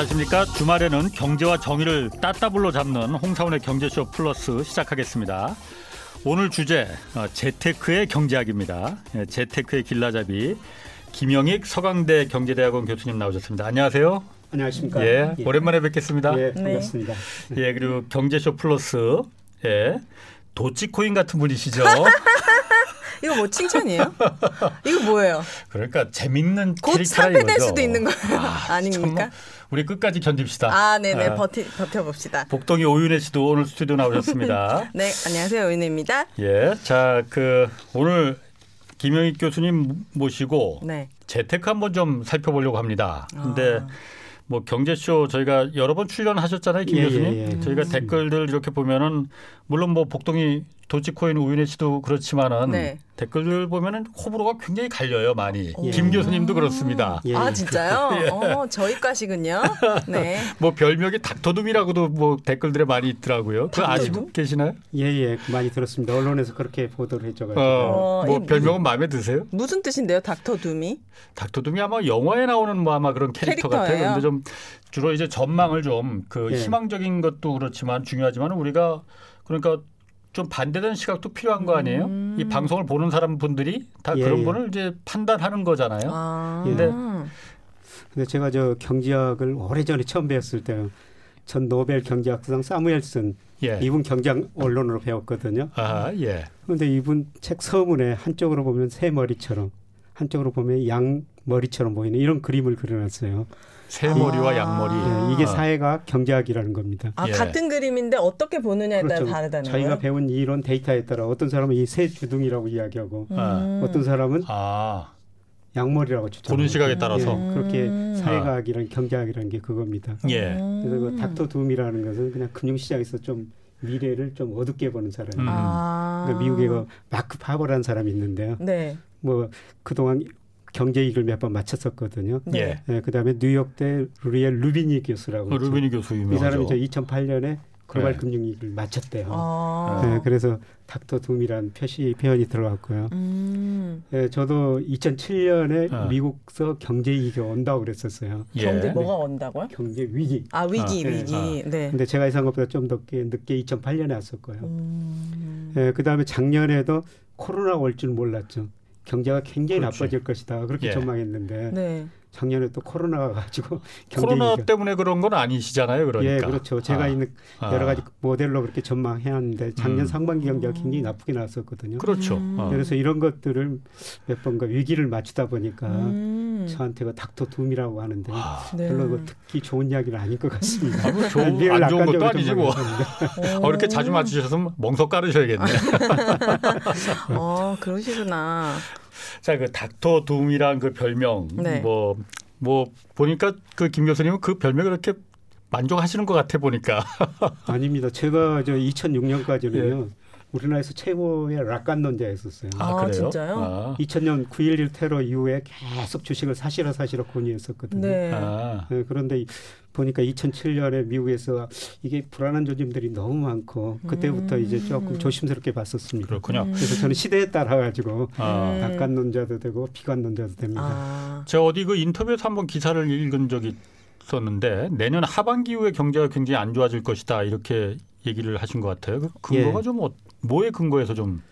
안녕하십니까. 주말에는 경제와 정의를 따따블로 잡는 홍사원의 경제쇼 플러스 시작하겠습니다. 오늘 주제 어, 재테크의 경제학입니다. 예, 재테크의 길라잡이 김영익 서강대 경제대학원 교수님 나오셨습니다. 안녕하세요. 안녕하십니까. 예, 예. 오랜만에 뵙겠습니다. 예, 반갑습니다. 네. 예, 그리고 경제쇼 플러스 예, 도치코인 같은 분이시죠. 이거 뭐 칭찬이에요? 이거 뭐예요? 그러니까 재밌는 곧 사패 될 수도 있는 거예요. 아, 닙니까 우리 끝까지 견딥시다. 아, 네네. 아. 버티, 버텨봅시다. 복동이 오윤혜 씨도 오늘 스튜디오 나오셨습니다. 네, 안녕하세요. 오윤혜입니다. 예. 자, 그, 오늘 김영익 교수님 모시고 네. 재테크 한번 좀 살펴보려고 합니다. 근데 아. 뭐 경제쇼 저희가 여러 번 출연하셨잖아요, 김 예, 교수님. 예, 예. 저희가 음. 댓글들 이렇게 보면은 물론 뭐 복동이 도치코인 우윤혜 씨도 그렇지만은 네. 댓글들 보면은 호불호가 굉장히 갈려요 많이. 예. 김 교수님도 그렇습니다. 예. 아 진짜요? 예. 어, 저희과시군요. 네. 뭐 별명이 닥터둠이라고도 뭐 댓글들에 많이 있더라고요. 그 아시고 계시나요? 예예 예. 많이 들었습니다. 언론에서 그렇게 보도를 해줘가지고. 어, 뭐 별명은 마음에 드세요? 무슨 뜻인데요, 닥터둠이? 닥터둠이 아마 영화에 나오는 뭐 아마 그런 캐릭터 캐릭터예요? 같아요. 근데 좀 주로 이제 전망을 좀 그 희망적인 것도 그렇지만 중요하지만 우리가 그러니까 좀 반대되는 시각도 필요한 거 아니에요? 음. 이 방송을 보는 사람 분들이 다 예, 그런 예. 분을 이제 판단하는 거잖아요. 아. 근데 근데 제가 저 경제학을 오래전에 처음 배웠을 때 전 노벨 경제학상 사무엘슨 예. 이분 경제학 언론으로 배웠거든요. 아, 예. 그런데 이분 책 서문에 한쪽으로 보면 새 머리처럼 한쪽으로 보면 양 머리처럼 보이는 이런 그림을 그려놨어요. 새머리와 아. 양머리. 네, 이게 아. 사회가 경제학이라는 겁니다. 아, 예. 같은 그림인데 어떻게 보느냐에 그렇죠. 따라 다르다는 거예요? 배운 이론 데이터에 따라 어떤 사람은 이 새 주둥이라고 이야기하고 음. 어떤 사람은 아. 양머리라고 주장. 보는 시각에 따라서 예, 그렇게 음. 사회과학이란 경제학이라는 게 그겁니다. 예. 그래서 그 닥터 둠이라는 것은 그냥 금융시장에서 좀 미래를 좀 어둡게 보는 사람. 음. 아. 그러니까 미국에 그 마크 파버라는 사람이 있는데요. 네. 뭐 그동안 경제 이익을 몇번 맞췄었거든요. 네. 네 그다음에 뉴욕대 루리엘 루비니 교수라고. 어, 루비니 교수 유명하죠. 이 사람이 저 2008년에 글로벌 네. 금융위기를 맞췄대요. 아. 네, 그래서 닥터 둠이라는 표시 표현이 들어갔고요. 음. 네, 저도 2007년에 아. 미국서 경제 위기가 온다고 그랬었어요. 예. 경제 뭐가 온다고요? 경제 위기. 아 위기 아. 위기. 아. 네. 근데 제가 예상한 것보다 좀 늦게 늦게 2008년에 왔을 거예요. 음. 네, 그다음에 작년에도 코로나 올 줄 몰랐죠. 경제가 굉장히 그렇지. 나빠질 것이다 그렇게 예. 전망했는데 네. 작년에 또 코로나가 가지고 코로나 때문에 그런 건 아니시잖아요, 그러니까. 예, 그렇죠. 제가 아. 있는 여러 가지 모델로 그렇게 전망해왔는데 작년 음. 상반기 경제가 굉장히 나쁘게 나왔었거든요. 그렇죠. 음. 어. 그래서 이런 것들을 몇 번가 위기를 맞추다 보니까 음. 저한테 그 닥터 둠이라고 하는데 아. 별로 그 듣기 좋은 이야기는 아닐 것 같습니다. 아, 뭐 좋은, 안 좋은 것도 아니지 뭐. 어, 이렇게 자주 맞추셔서 멍석 깔으셔야겠네. 어, 그러시구나. 자, 그 닥터 둠이란 그 별명 네. 뭐뭐 뭐 보니까 그 김 교수님은 그 별명을 이렇게 만족하시는 것 같아 보니까. 아닙니다. 제가 저 2006년까지는요. 예. 우리나라에서 최고의 락간론자였었어요. 아, 아 진짜요? 아. 2000년 9.11 테러 이후에 계속 주식을 사시라 사시라 권유했었거든요. 네. 아. 네, 그런데 보니까 2007년에 미국에서 이게 불안한 조짐들이 너무 많고 그때부터 음. 이제 조금 조심스럽게 봤었습니다. 그렇군요. 음. 그래서 저는 시대에 따라 가지고 아. 낙관론자도 되고 비관론자도 됩니다. 아. 제가 어디 그 인터뷰에서 한번 기사를 읽은 적이 있었는데 내년 하반기 이후에 경제가 굉장히 안 좋아질 것이다 이렇게 얘기를 하신 것 같아요. 그 근거가 예. 좀 어, 뭐에 근거해서 좀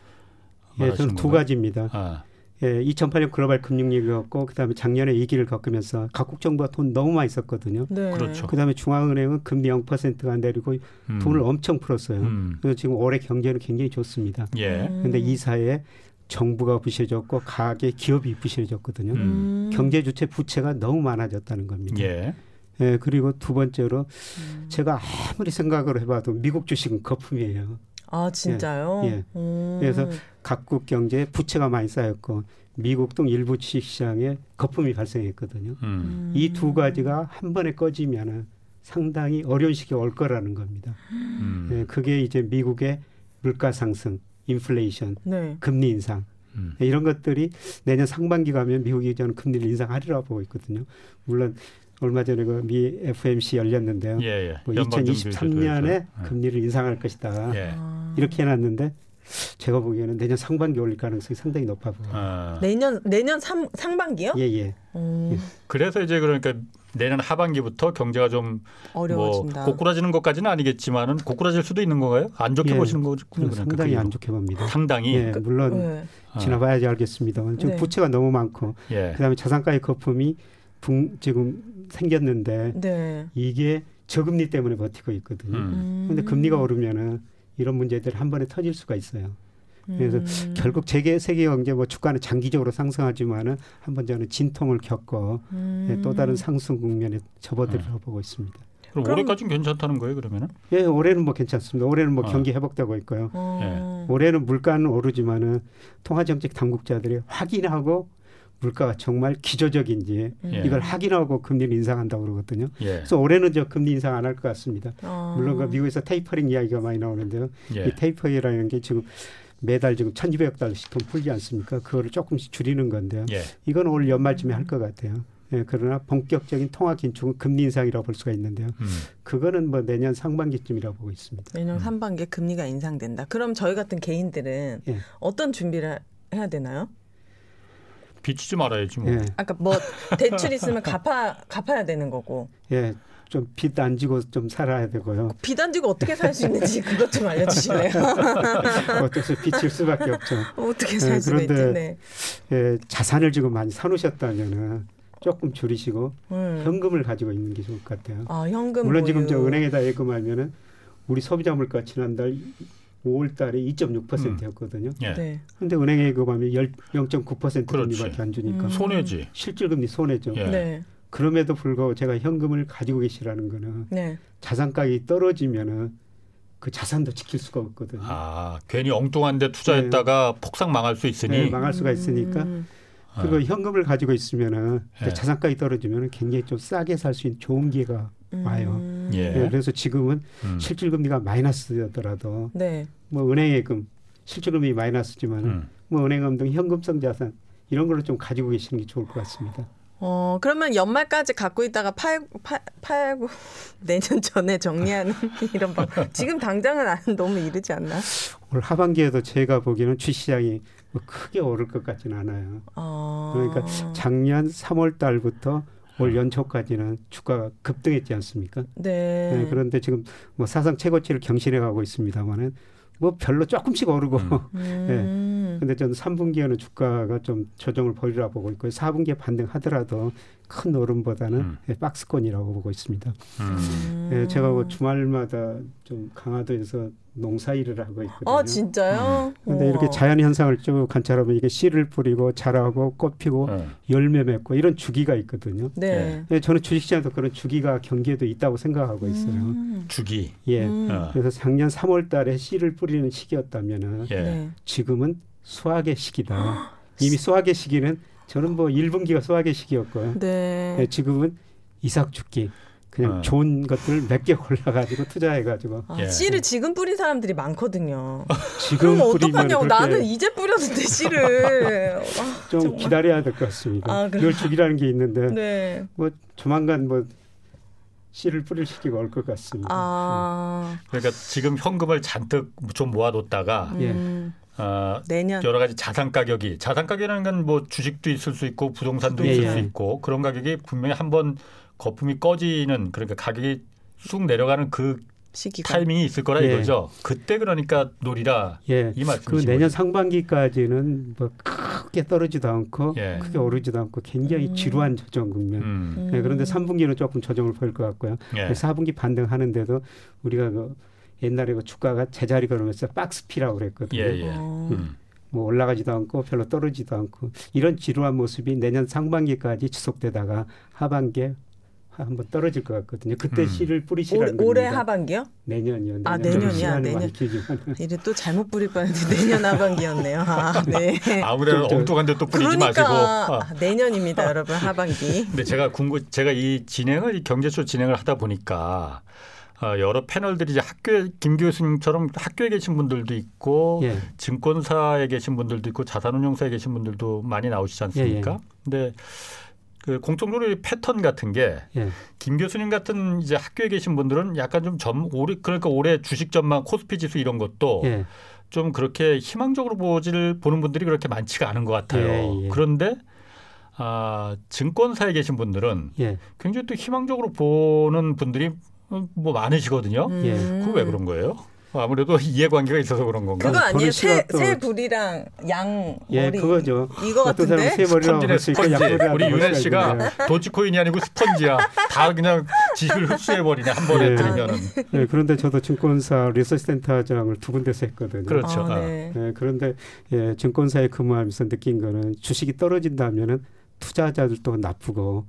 예, 저는 두 가지입니다. 아. 예, 2008년 글로벌 금융위기였고 그다음에 작년에 위기를 겪으면서 각국 정부가 돈 너무 많이 썼거든요. 네. 그렇죠. 그다음에 중앙은행은 금리 0%가 내리고 음. 돈을 엄청 풀었어요. 음. 그래서 지금 올해 경제는 굉장히 좋습니다. 예. 근데 이 사이에 정부가 부실해졌고 가계 기업이 부실해졌거든요. 음. 경제 주체 부채가 너무 많아졌다는 겁니다. 예. 예, 그리고 두 번째로 음. 제가 아무리 생각을 해봐도 미국 주식은 거품이에요. 아 진짜요? 예. 예. 음. 그래서 각국 경제에 부채가 많이 쌓였고 미국 등 일부 주식시장에 거품이 발생했거든요. 음. 이두 가지가 한 번에 꺼지면은 상당히 어려운 시기가 올 거라는 겁니다. 음. 예, 그게 이제 미국의 물가 상승, 인플레이션, 네. 금리 인상 음. 이런 것들이 내년 상반기 가면 미국이 저는 금리를 인상하리라고 보고 있거든요. 물론 얼마 전에 그 미 FMC 열렸는데요. 예, 예. 뭐 2023년에 예. 금리를 인상할 것이다. 예. 이렇게 해놨는데 제가 보기에는 내년 상반기 올릴 가능성이 상당히 높아 보여요. 아. 내년 내년 삼, 상반기요? 예, 예. 음. 예. 그래서 이제 그러니까 내년 하반기부터 경제가 좀 어려워진다. 뭐 고꾸라지는 것까지는 아니겠지만은 고꾸라질 수도 있는 건가요? 안 좋게 예. 보시는 거군요. 상당히 안 좋게 봅니다. 상당히. 예, 물론 네. 지나봐야지 알겠습니다만 지금 네. 부채가 너무 많고 예. 그다음에 자산가의 거품이 붕, 지금 생겼는데 네. 이게 저금리 때문에 버티고 있거든요. 그런데 음. 금리가 오르면은 이런 문제들이 한 번에 터질 수가 있어요. 그래서 음. 결국 세계 세계 경제 뭐 주가는 장기적으로 상승하지만은 한 번 저는 진통을 겪고 음. 또 다른 상승 국면에 접어들어 음. 보고 있습니다. 그럼, 그럼 올해까지는 괜찮다는 거예요, 그러면은? 예, 올해는 뭐 괜찮습니다. 올해는 뭐 어. 경기 회복되고 있고요. 어. 예. 올해는 물가는 오르지만은 통화 정책 당국자들이 확인하고 물가가 정말 기저적인지 예. 이걸 확인하고 금리를 인상한다고 그러거든요. 예. 그래서 올해는 저 금리 인상 안 할 것 같습니다. 어. 물론 그 미국에서 테이퍼링 이야기가 많이 나오는데요. 예. 이 테이퍼링이라는 게 지금 매달 지금 천이백억 달러씩 돈 풀지 않습니까? 그거를 조금씩 줄이는 건데요. 예. 이건 올 연말쯤에 할 것 같아요. 예, 그러나 본격적인 통화 긴축은 금리 인상이라고 볼 수가 있는데요. 음. 그거는 뭐 내년 상반기쯤이라고 보고 있습니다. 내년 음. 상반기에 금리가 인상된다. 그럼 저희 같은 개인들은 예. 어떤 준비를 해야 되나요? 비치지 말아야지 뭐. 예. 아까 뭐 대출 있으면 갚아 갚아야 되는 거고. 예. 좀빚 안 지고 좀 살아야 되고요. 빚 안 지고 어떻게 살 수 있는지 그것 좀 알려주실래요? 어떻게 빚질 수밖에 없죠. 어떻게 살 예, 수가 그런데 예, 자산을 지금 많이 사놓으셨다면은 조금 줄이시고 음. 현금을 가지고 있는 게 좋을 것 같아요. 아 현금 물론 보유. 지금 저 은행에다 예금하면은 우리 소비자 물가 지난달 5월 달에 2.6%였거든요. 음. 예. 네. 근데 은행에 예금하면 0.9% 금리밖에 안 주니까 음. 손해지. 실질 금리 손해죠. 예. 네. 그럼에도 불구하고 제가 현금을 가지고 계시라는 거는 네. 자산 가격이 떨어지면은 그 자산도 지킬 수가 없거든요. 아 괜히 엉뚱한데 투자했다가 네. 폭삭 망할 수 있으니 네, 망할 수가 있으니까 음. 그리고 아. 현금을 가지고 있으면은 네. 자산 가격이 떨어지면은 굉장히 좀 싸게 살 수 있는 좋은 기회가 와요. 음. 예. 네, 그래서 지금은 음. 실질금리가 마이너스더라도 네. 뭐 은행예금 실질금리 마이너스지만 음. 뭐 은행금 등 현금성 자산 이런 걸로 좀 가지고 계시는 게 좋을 것 같습니다. 어 그러면 연말까지 갖고 있다가 팔, 팔, 팔고 내년 전에 정리하는 이런 방 지금 당장은 안, 너무 이르지 않나? 올 하반기에도 제가 보기에는 주시장이 뭐 크게 오를 것 같지는 않아요. 어... 그러니까 작년 3월 달부터 올 연초까지는 주가가 급등했지 않습니까? 네. 네. 그런데 지금 뭐 사상 최고치를 경신해 가고 있습니다만은 뭐 별로 조금씩 오르고 음. 예. 근데 저는 3분기에는 주가가 좀 조정을 벌이라 보고 있고 4분기에 반등하더라도 큰 오름보다는 음. 예, 박스권이라고 보고 있습니다. 음. 예, 제가 그 주말마다 좀 강화도에서 농사 일을 하고 있거든요. 아 진짜요? 그런데 음. 이렇게 자연 현상을 쭉 관찰하면 이게 씨를 뿌리고 자라고 꽃 피고 네. 열매 맺고 이런 주기가 있거든요. 네. 예, 저는 주식시장에서 그런 주기가 경기에도 있다고 생각하고 있어요. 음. 주기. 예. 음. 어. 그래서 작년 3월달에 씨를 뿌리는 시기였다면은 예. 네. 지금은 수확의 시기다. 이미 수확의 시기는 저는 뭐 1분기가 수확의 시기였고요. 네. 네 지금은 이삭 죽기. 그냥 어. 좋은 것들 몇개 골라가지고 투자해가지고. 아, 예. 씨를 지금 뿌린 사람들이 많거든요. 지금 그럼 어떡하냐고. 나는 이제 뿌렸는데 씨를. 아, 좀 정말. 기다려야 될 것 같습니다. 아, 멸축이라는 게 있는데 네. 뭐 조만간 뭐 씨를 뿌릴 시기가 올 것 같습니다. 아. 음. 그러니까 지금 현금을 잔뜩 좀 모아뒀다가 음. 어, 내년 여러 가지 자산 가격이 자산 가격이라는 건 뭐 주식도 있을 수 있고 부동산도 예, 있을 예. 수 있고 그런 가격이 분명히 한번 거품이 꺼지는 그러니까 가격이 쑥 내려가는 그 시기가. 타이밍이 있을 거라 예. 이거죠. 그때 그러니까 노리라 예. 이 말씀. 그 내년 상반기까지는 뭐 크게 떨어지도 않고 예. 크게 오르지도 않고 굉장히 음. 지루한 조정 국면. 음. 예, 그런데 3분기는 조금 조정을 보일 것 같고요. 예. 4분기 반등하는데도 우리가 그 옛날에 그 주가가 제자리 걸으면서 박스피라고 그랬거든요. 예, 예. 어. 음. 뭐 올라가지도 않고 별로 떨어지도 않고 이런 지루한 모습이 내년 상반기까지 지속되다가 하반기에 한번 떨어질 것 같거든요. 그때 음. 씨를 뿌리시라는 겁니다. 올해 하반기요? 내년이요. 아 내년이야 내년. 이제 또 잘못 뿌릴 뻔했는데 내년 하반기였네요. 아, 네. 아무래도 엉뚱한데 또 뿌리지 그러니까, 마시고. 아, 내년입니다, 여러분 하반기. 근데 제가 궁금, 제가 이 진행을 이 경제쇼 진행을 하다 보니까 어, 여러 패널들이 이제 학교에 김 교수님처럼 학교에 계신 분들도 있고 예. 증권사에 계신 분들도 있고 자산운용사에 계신 분들도 많이 나오시지 않습니까? 예, 예. 근데 그 공통적으로 패턴 같은 게김 예. 교수님 같은 이제 학교에 계신 분들은 약간 좀 점 올해 그러니까 올해 주식 전망 코스피 지수 이런 것도 예. 좀 그렇게 희망적으로 보지를 보는 분들이 그렇게 많지가 않은 것 같아요. 예, 예. 그런데 아, 증권사에 계신 분들은 예. 굉장히 또 희망적으로 보는 분들이 뭐 많으시거든요. 음. 예. 그거 왜 그런 거예요? 아무래도 이해관계가 있어서 그런 건가? 그거 아니에요? 새, 새 불이랑 양 예, 머리. 그거죠. 이거 같은데? 새 머리랑 스펀지. 우리 윤혜 씨가 도치코인이 아니고 스펀지야. 다 그냥 지식을 흡수해 버리네 한 번에 네. 들으면은. 네, 그런데 저도 증권사 리서치 센터장을 두 군데서 했거든요. 그렇죠. 아, 네. 네, 그런데 예, 증권사에 근무하면서 느낀 거는 주식이 떨어진다면은 투자자들도 나쁘고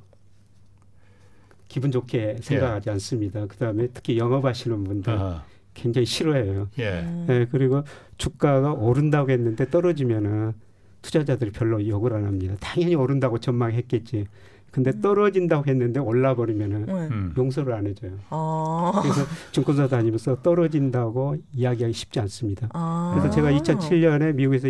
기분 좋게 생각하지 예. 않습니다. 그다음에 특히 영업하시는 분들 아하. 굉장히 싫어해요. 예. 네, 그리고 주가가 오른다고 했는데 떨어지면은 투자자들이 별로 욕을 안 합니다. 당연히 오른다고 전망했겠지. 근데 음. 떨어진다고 했는데 올라 버리면은 네. 음. 용서를 안 해줘요. 아. 그래서 증권사 다니면서 떨어진다고 이야기하기 쉽지 않습니다. 아. 그래서 제가 2007년에 미국에서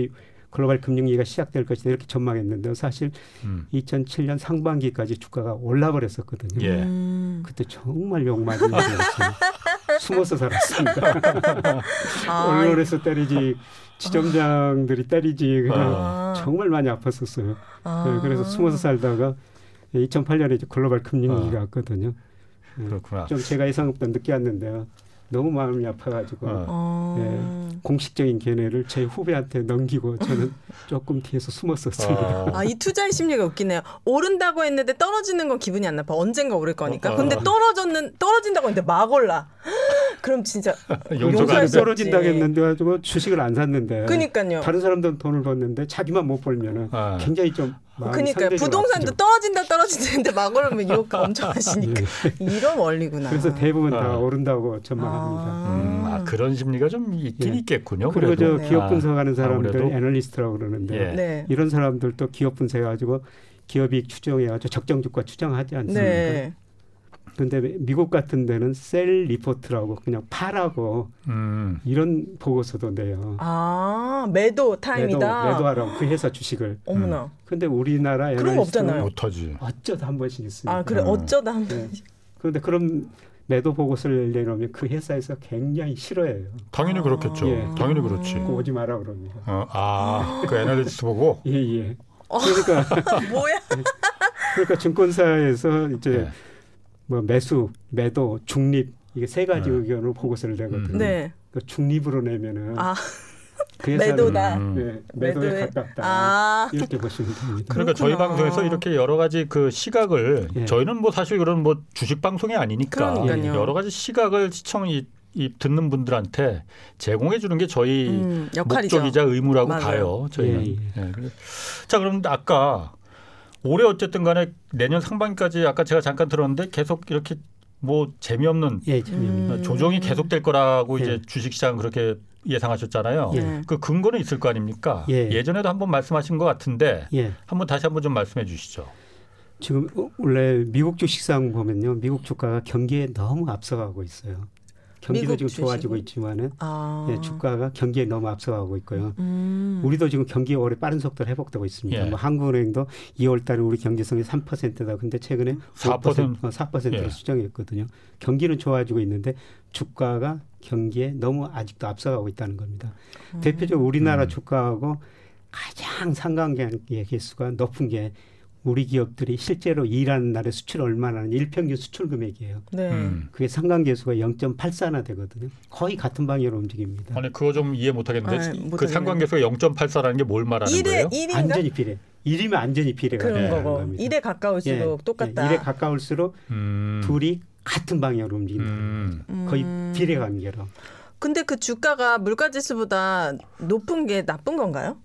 글로벌 금융위기가 시작될 것이다 이렇게 전망했는데 사실 음. 2007년 상반기까지 주가가 올라 버렸었거든요. 예. 음. 그때 정말 욕 많이 먹었어요. 숨어서 살았습니다. 아, 언론에서 때리지 지점장들이 때리지 그냥 아. 정말 많이 아팠었어요. 아. 네, 그래서 숨어서 살다가 2008년에 이제 글로벌 금융위기가 아. 왔거든요. 네, 그렇구나. 좀 제가 예상보다 늦게 왔는데요. 너무 마음이 아파가지고 어. 예, 공식적인 견해를 제 후배한테 넘기고 저는 조금 뒤에서 숨었었습니다. 어. 아이 투자의 심리가 웃기네요. 오른다고 했는데 떨어지는 건 기분이 안 나빠. 언젠가 오를 거니까. 어. 근데 떨어졌는 떨어진다고 했는데 막 올라. 그럼 진짜 용서가 떨어진다고 했는데 가지고 주식을 안 샀는데. 그니까요. 다른 사람들은 돈을 벌는데 자기만 못 벌면은 아. 굉장히 좀 그러니까 부동산도 떨어진다 떨어진다는데 막 오르면 욕 엄청 하시니까 네. 이런 원리구나. 그래서 대부분 다 어. 오른다고 전망합니다. 아. 음, 아, 그런 심리가 좀 있긴 예. 있겠군요. 그리고 그래도. 저 기업 네. 분석하는 사람들 아, 애널리스트라고 그러는데 예. 네. 이런 사람들도 기업 분석해가지고 기업이 추정해가지고 적정 주가 추정하지 않습니까? 네. 근데 미국 같은 데는 셀 리포트라고 그냥 파라고 음. 이런 보고서도 내요. 아 매도 타임이다. 매도, 매도하라고 그 회사 주식을. 어머나. 음. 근데 우리나라 그런 거 없잖아요. 못하지. 어쩌다 한 번씩 있습니다. 아 그래 음. 어쩌다 한 네. 번씩. 네. 그런데 그런 매도 보고서를 내놓으면 그 회사에서 굉장히 싫어해요. 당연히 아. 그렇겠죠. 예. 당연히 그렇지. 오지 마라 그럽니다. 어, 아, 그 애널리스트 보고? 예, 예. 그러니까 뭐야? 그러니까 증권사에서 이제 예. 뭐 매수, 매도, 중립 이게 세 가지 네. 의견으로 보고서를 내거든요. 네. 그 중립으로 내면은 아. 그 매도다. 음. 네, 매도에 매도에. 가깝다. 아. 이렇게 보시면 됩니다. 그러니까 저희 방송에서 이렇게 여러 가지 그 시각을 예. 저희는 뭐 사실 그런 뭐 주식 방송이 아니니까 그러니까요. 여러 가지 시각을 시청이 이 듣는 분들한테 제공해 주는 게 저희 음, 목적이자 의무라고 맞아요. 봐요. 저희는. 예, 예. 예. 자, 그럼 아까 올해 어쨌든 간에 내년 상반기까지 아까 제가 잠깐 들었는데 계속 이렇게 뭐 재미없는 예, 음. 조정이 계속될 거라고 예. 이제 주식시장 그렇게 예상하셨잖아요. 예. 그 근거는 있을 거 아닙니까? 예. 전에도 한번 말씀하신 것 같은데 예. 한번 다시 한번 좀 말씀해 주시죠. 지금 원래 미국 주식시장 보면요, 미국 주가가 경기에 너무 앞서가고 있어요. 경기도 지금 주식은? 좋아지고 있지만은 아. 예, 주가가 경기에 너무 앞서가고 있고요. 음. 우리도 지금 경기 올해 빠른 속도로 회복되고 있습니다. 예. 뭐 한국은행도 2월 달에 우리 경제성이 3%다. 근데 최근에 4% 4%, 4%로 예. 수정했거든요. 경기는 좋아지고 있는데 주가가 경기에 너무 아직도 앞서가고 있다는 겁니다. 음. 대표적으로 우리나라 음. 주가하고 가장 상관관계 개수가 높은 게 우리 기업들이 실제로 일하는 날에 수출 얼마나 하는 일평균 수출 금액이에요. 네. 음. 그게 상관계수가 0.84나 되거든요. 거의 같은 방향으로 움직입니다. 아니 그거 좀 이해 못하겠는데 아, 그 상관계수가 0.84라는 게 뭘 말하는 1에, 거예요? 1인가? 안전이 비례. 1이면 안전이 비례가 되는 거고. 겁니다. 1에 가까울수록 예, 똑같다. 예, 1에 가까울수록 음. 둘이 같은 방향으로 움직인다. 음. 거의 음. 비례 관계로. 근데 그 주가가 물가 지수보다 높은 게 나쁜 건가요?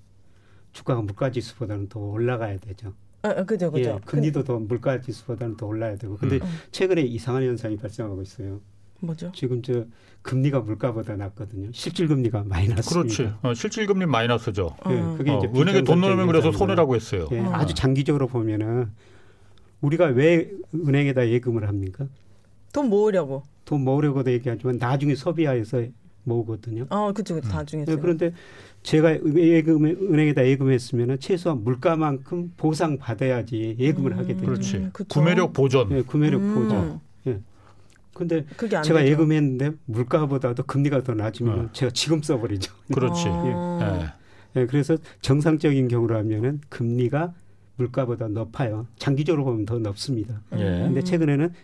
주가가 물가 지수보다는 더 올라가야 되죠. 아, 아, 그죠, 그죠. 예, 금리도 더 물가 지수보다는 더 올라야 되고. 근데 음. 최근에 이상한 현상이 발생하고 있어요. 뭐죠? 지금 저 금리가 물가보다 낮거든요. 실질 금리가 마이너스. 그렇지. 어, 실질 금리 마이너스죠. 예, 그게 어, 이제 은행에 돈 넣으면 그래서 손해라고 했어요. 예, 어. 아주 장기적으로 보면은 우리가 왜 은행에다 예금을 합니까? 돈 모으려고. 돈 모으려고도 얘기하지만 나중에 소비하여서 모으거든요. 아, 그렇죠. 나중에. 네, 그런데 제가 예금 은행에다 예금했으면 최소한 물가만큼 보상 받아야지 예금을 음, 하게 되죠. 그렇지. 음, 구매력 보전. 네, 구매력 음. 보전. 예. 근데 제가 되죠. 예금했는데 물가보다도 금리가 더 낮으면 어. 제가 지금 써버리죠. 그렇지. 어. 예. 예. 그래서 정상적인 경우라면은 금리가 물가보다 높아요. 장기적으로 보면 더 높습니다. 예. 근데 최근에는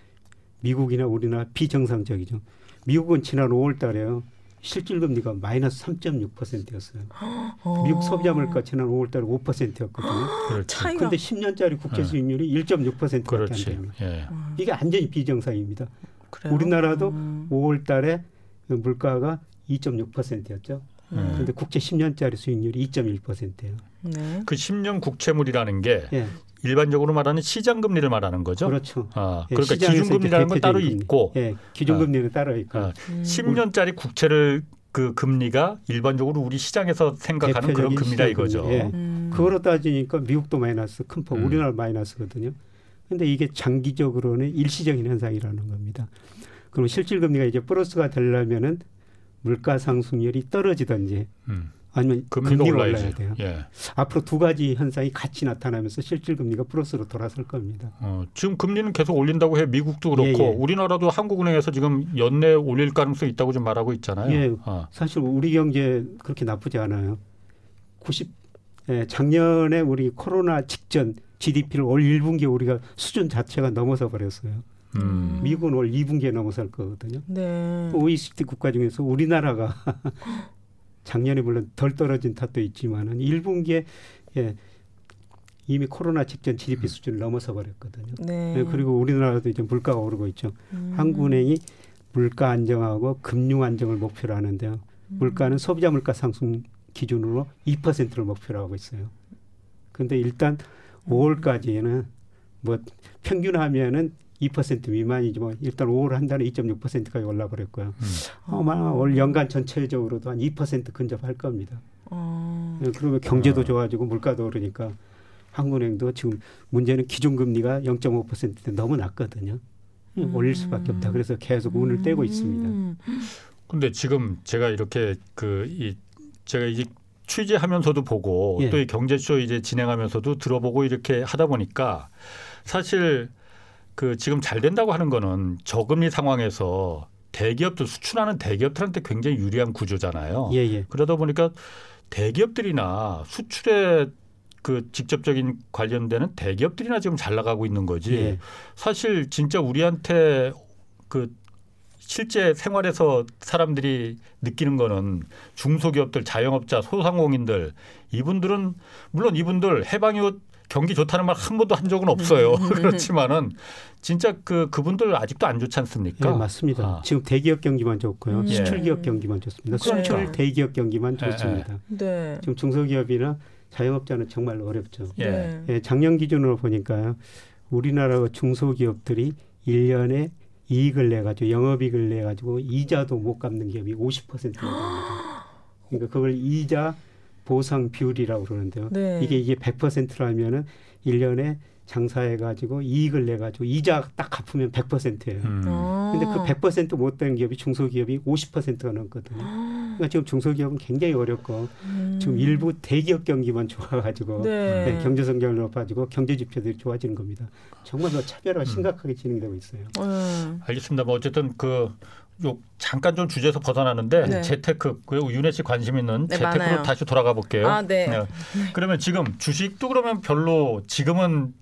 미국이나 우리나라 비정상적이죠. 미국은 지난 5월 달에요. 실질 금리가 마이너스 3.6%였어요. 어. 미국 소비자 물가 지난 5월 달에 5%였거든요. 그런데 10년짜리 국채 수익률이 네. 1.6%밖에 안 됩니다. 예. 이게 완전히 비정상입니다. 그래요? 우리나라도 음. 5월 달에 물가가 2.6%였죠. 그런데 음. 국채 10년짜리 수익률이 2.1%예요. 네. 그 10년 국채물이라는 게 예. 일반적으로 말하는 시장 금리를 말하는 거죠. 그렇죠. 아, 예, 그러니까 기준 금리라는 건 따로 금리. 있고, 예, 기준 금리는 아, 따로 있고, 아, 음. 10년짜리 국채를 그 금리가 일반적으로 우리 시장에서 생각하는 그런 금리다 이거죠. 예. 음. 그거로 따지니까 미국도 마이너스, 큰 폭, 음. 우리나라 마이너스거든요. 근데 이게 장기적으로는 일시적인 현상이라는 겁니다. 그럼 실질 금리가 이제 플러스가 되려면은 물가 상승률이 떨어지든지 음. 아니면 금리가, 금리가 올라야 돼요. 예. 앞으로 두 가지 현상이 같이 나타나면서 실질 금리가 플러스로 돌아설 겁니다. 어, 지금 금리는 계속 올린다고 해 미국도 그렇고 예, 예. 우리나라도 한국은행에서 지금 연내 올릴 가능성이 있다고 좀 말하고 있잖아요. 예, 어. 사실 우리 경제 그렇게 나쁘지 않아요. 90 예, 작년에 우리 코로나 직전 GDP를 올 1분기에 우리가 수준 자체가 넘어서 버렸어요. 음. 미국은 올 2분기에 넘어설 거거든요. 네. OECD 국가 중에서 우리나라가 작년에 물론 덜 떨어진 탓도 있지만은 1분기에 예, 이미 코로나 직전 GDP 음. 수준을 넘어서 버렸거든요. 네. 예, 그리고 우리나라도 이제 물가가 오르고 있죠. 음. 한국은행이 물가 안정하고 금융 안정을 목표로 하는데요. 음. 물가는 소비자 물가 상승 기준으로 2%를 목표로 하고 있어요. 근데 일단 5월까지는 뭐 평균하면은 2% 미만이지만 일단 5월 한 달에 2.6%까지 올라버렸고요. 음. 아마 올 연간 전체적으로도 한 2% 근접할 겁니다. 어. 네, 그러면 경제도 어. 좋아지고 물가도 오르니까 한국은행도 지금 문제는 기준금리가 0.5%대 너무 낮거든요. 음. 올릴 수밖에 없다. 그래서 계속 운을 음. 떼고 있습니다. 근데 지금 제가 이렇게 그 이 제가 이제 취재하면서도 보고 예. 또이 경제쇼 이제 진행하면서도 들어보고 이렇게 하다 보니까 사실 그 지금 잘 된다고 하는 거는 저금리 상황에서 대기업들 수출하는 대기업들한테 굉장히 유리한 구조잖아요. 예, 예. 그러다 보니까 대기업들이나 수출에 그 직접적인 관련되는 대기업들이나 지금 잘 나가고 있는 거지. 예. 사실 진짜 우리한테 그 실제 생활에서 사람들이 느끼는 거는 중소기업들, 자영업자, 소상공인들 이분들은 물론 이분들 해방이웃 경기 좋다는 말 한 번도 한 적은 없어요. 음. 그렇지만은 진짜 그 그분들 아직도 안 좋지 않습니까? 네, 맞습니다. 아. 지금 대기업 경기만 좋고요. 음. 수출 기업 경기만 좋습니다. 수출 그렇죠. 대기업 경기만 네, 좋습니다. 네. 지금 중소기업이나 자영업자는 정말 어렵죠. 예. 예, 작년 기준으로 보니까요. 우리나라 중소기업들이 1년에 이익을 내 가지고 영업이익을 내 가지고 이자도 못 갚는 기업이 50%입니다. 그러니까 그걸 이자 보상 비율이라고 그러는데요. 네. 이게 이게 100%라면은 1년에 장사해 가지고 이익을 내 가지고 이자 딱 갚으면 100%예요. 음. 아. 근데 그 100%못 되는 기업이 중소기업이 50%가 넘거든요. 그러니까 지금 중소기업은 굉장히 어렵고 음. 지금 일부 대기업 경기만 좋아 가지고 네. 네, 경제 성장을 높아지고 경제 지표들이 좋아지는 겁니다. 정말 더 차별화가 음. 심각하게 진행되고 있어요. 음. 알겠습니다. 뭐 어쨌든 그 요 잠깐 좀 주제에서 벗어나는데 네. 재테크 그리고 윤혜 씨 관심 있는 네, 재테크로 많아요. 다시 돌아가 볼게요. 아, 네. 네. 그러면 지금 주식도 그러면 별로 지금은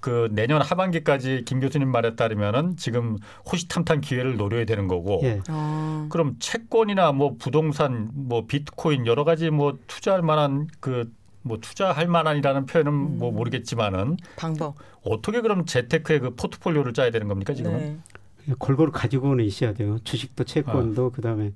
그 내년 하반기까지 김 교수님 말에 따르면은 지금 호시탐탐 기회를 노려야 되는 거고. 예. 아. 그럼 채권이나 뭐 부동산, 뭐 비트코인 여러 가지 뭐 투자할 만한 그 뭐 투자할 만한이라는 표현은 뭐 음. 뭐 모르겠지만은 방법 어떻게 그럼 재테크의 그 포트폴리오를 짜야 되는 겁니까 지금은? 네. 골고루 가지고는 있어야 돼요. 주식도 채권도 어. 그다음에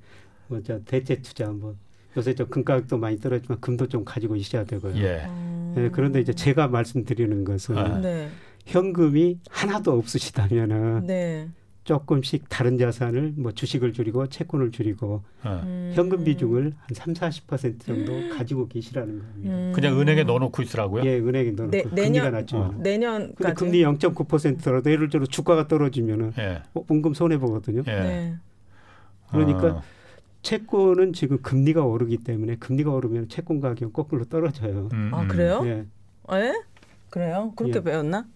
뭐저 대체 투자 뭐 요새 좀 금가격도 많이 떨어지만 금도 좀 가지고 있어야 되고요. 예. 음. 네, 그런데 이제 제가 말씀드리는 것은 아. 네. 현금이 하나도 없으시다면은 네. 조금씩 다른 자산을 뭐 주식을 줄이고 채권을 줄이고 어. 음. 현금 비중을 한 3, 40% 정도 가지고 계시라는 겁니다. 음. 그냥 은행에 넣어 놓고 있으라고요? 예, 은행에 넣어 놓고 네, 금리가 낮지만. 어. 내년 근데 금리 0.9%라도 예를 들어 주가가 떨어지면은 예. 어, 은금 손해 보거든요. 예. 네. 그러니까 어. 채권은 지금 금리가 오르기 때문에 금리가 오르면 채권 가격 거꾸로 떨어져요. 음, 아, 그래요? 예. 예? 그래요? 그렇게 예. 배웠나?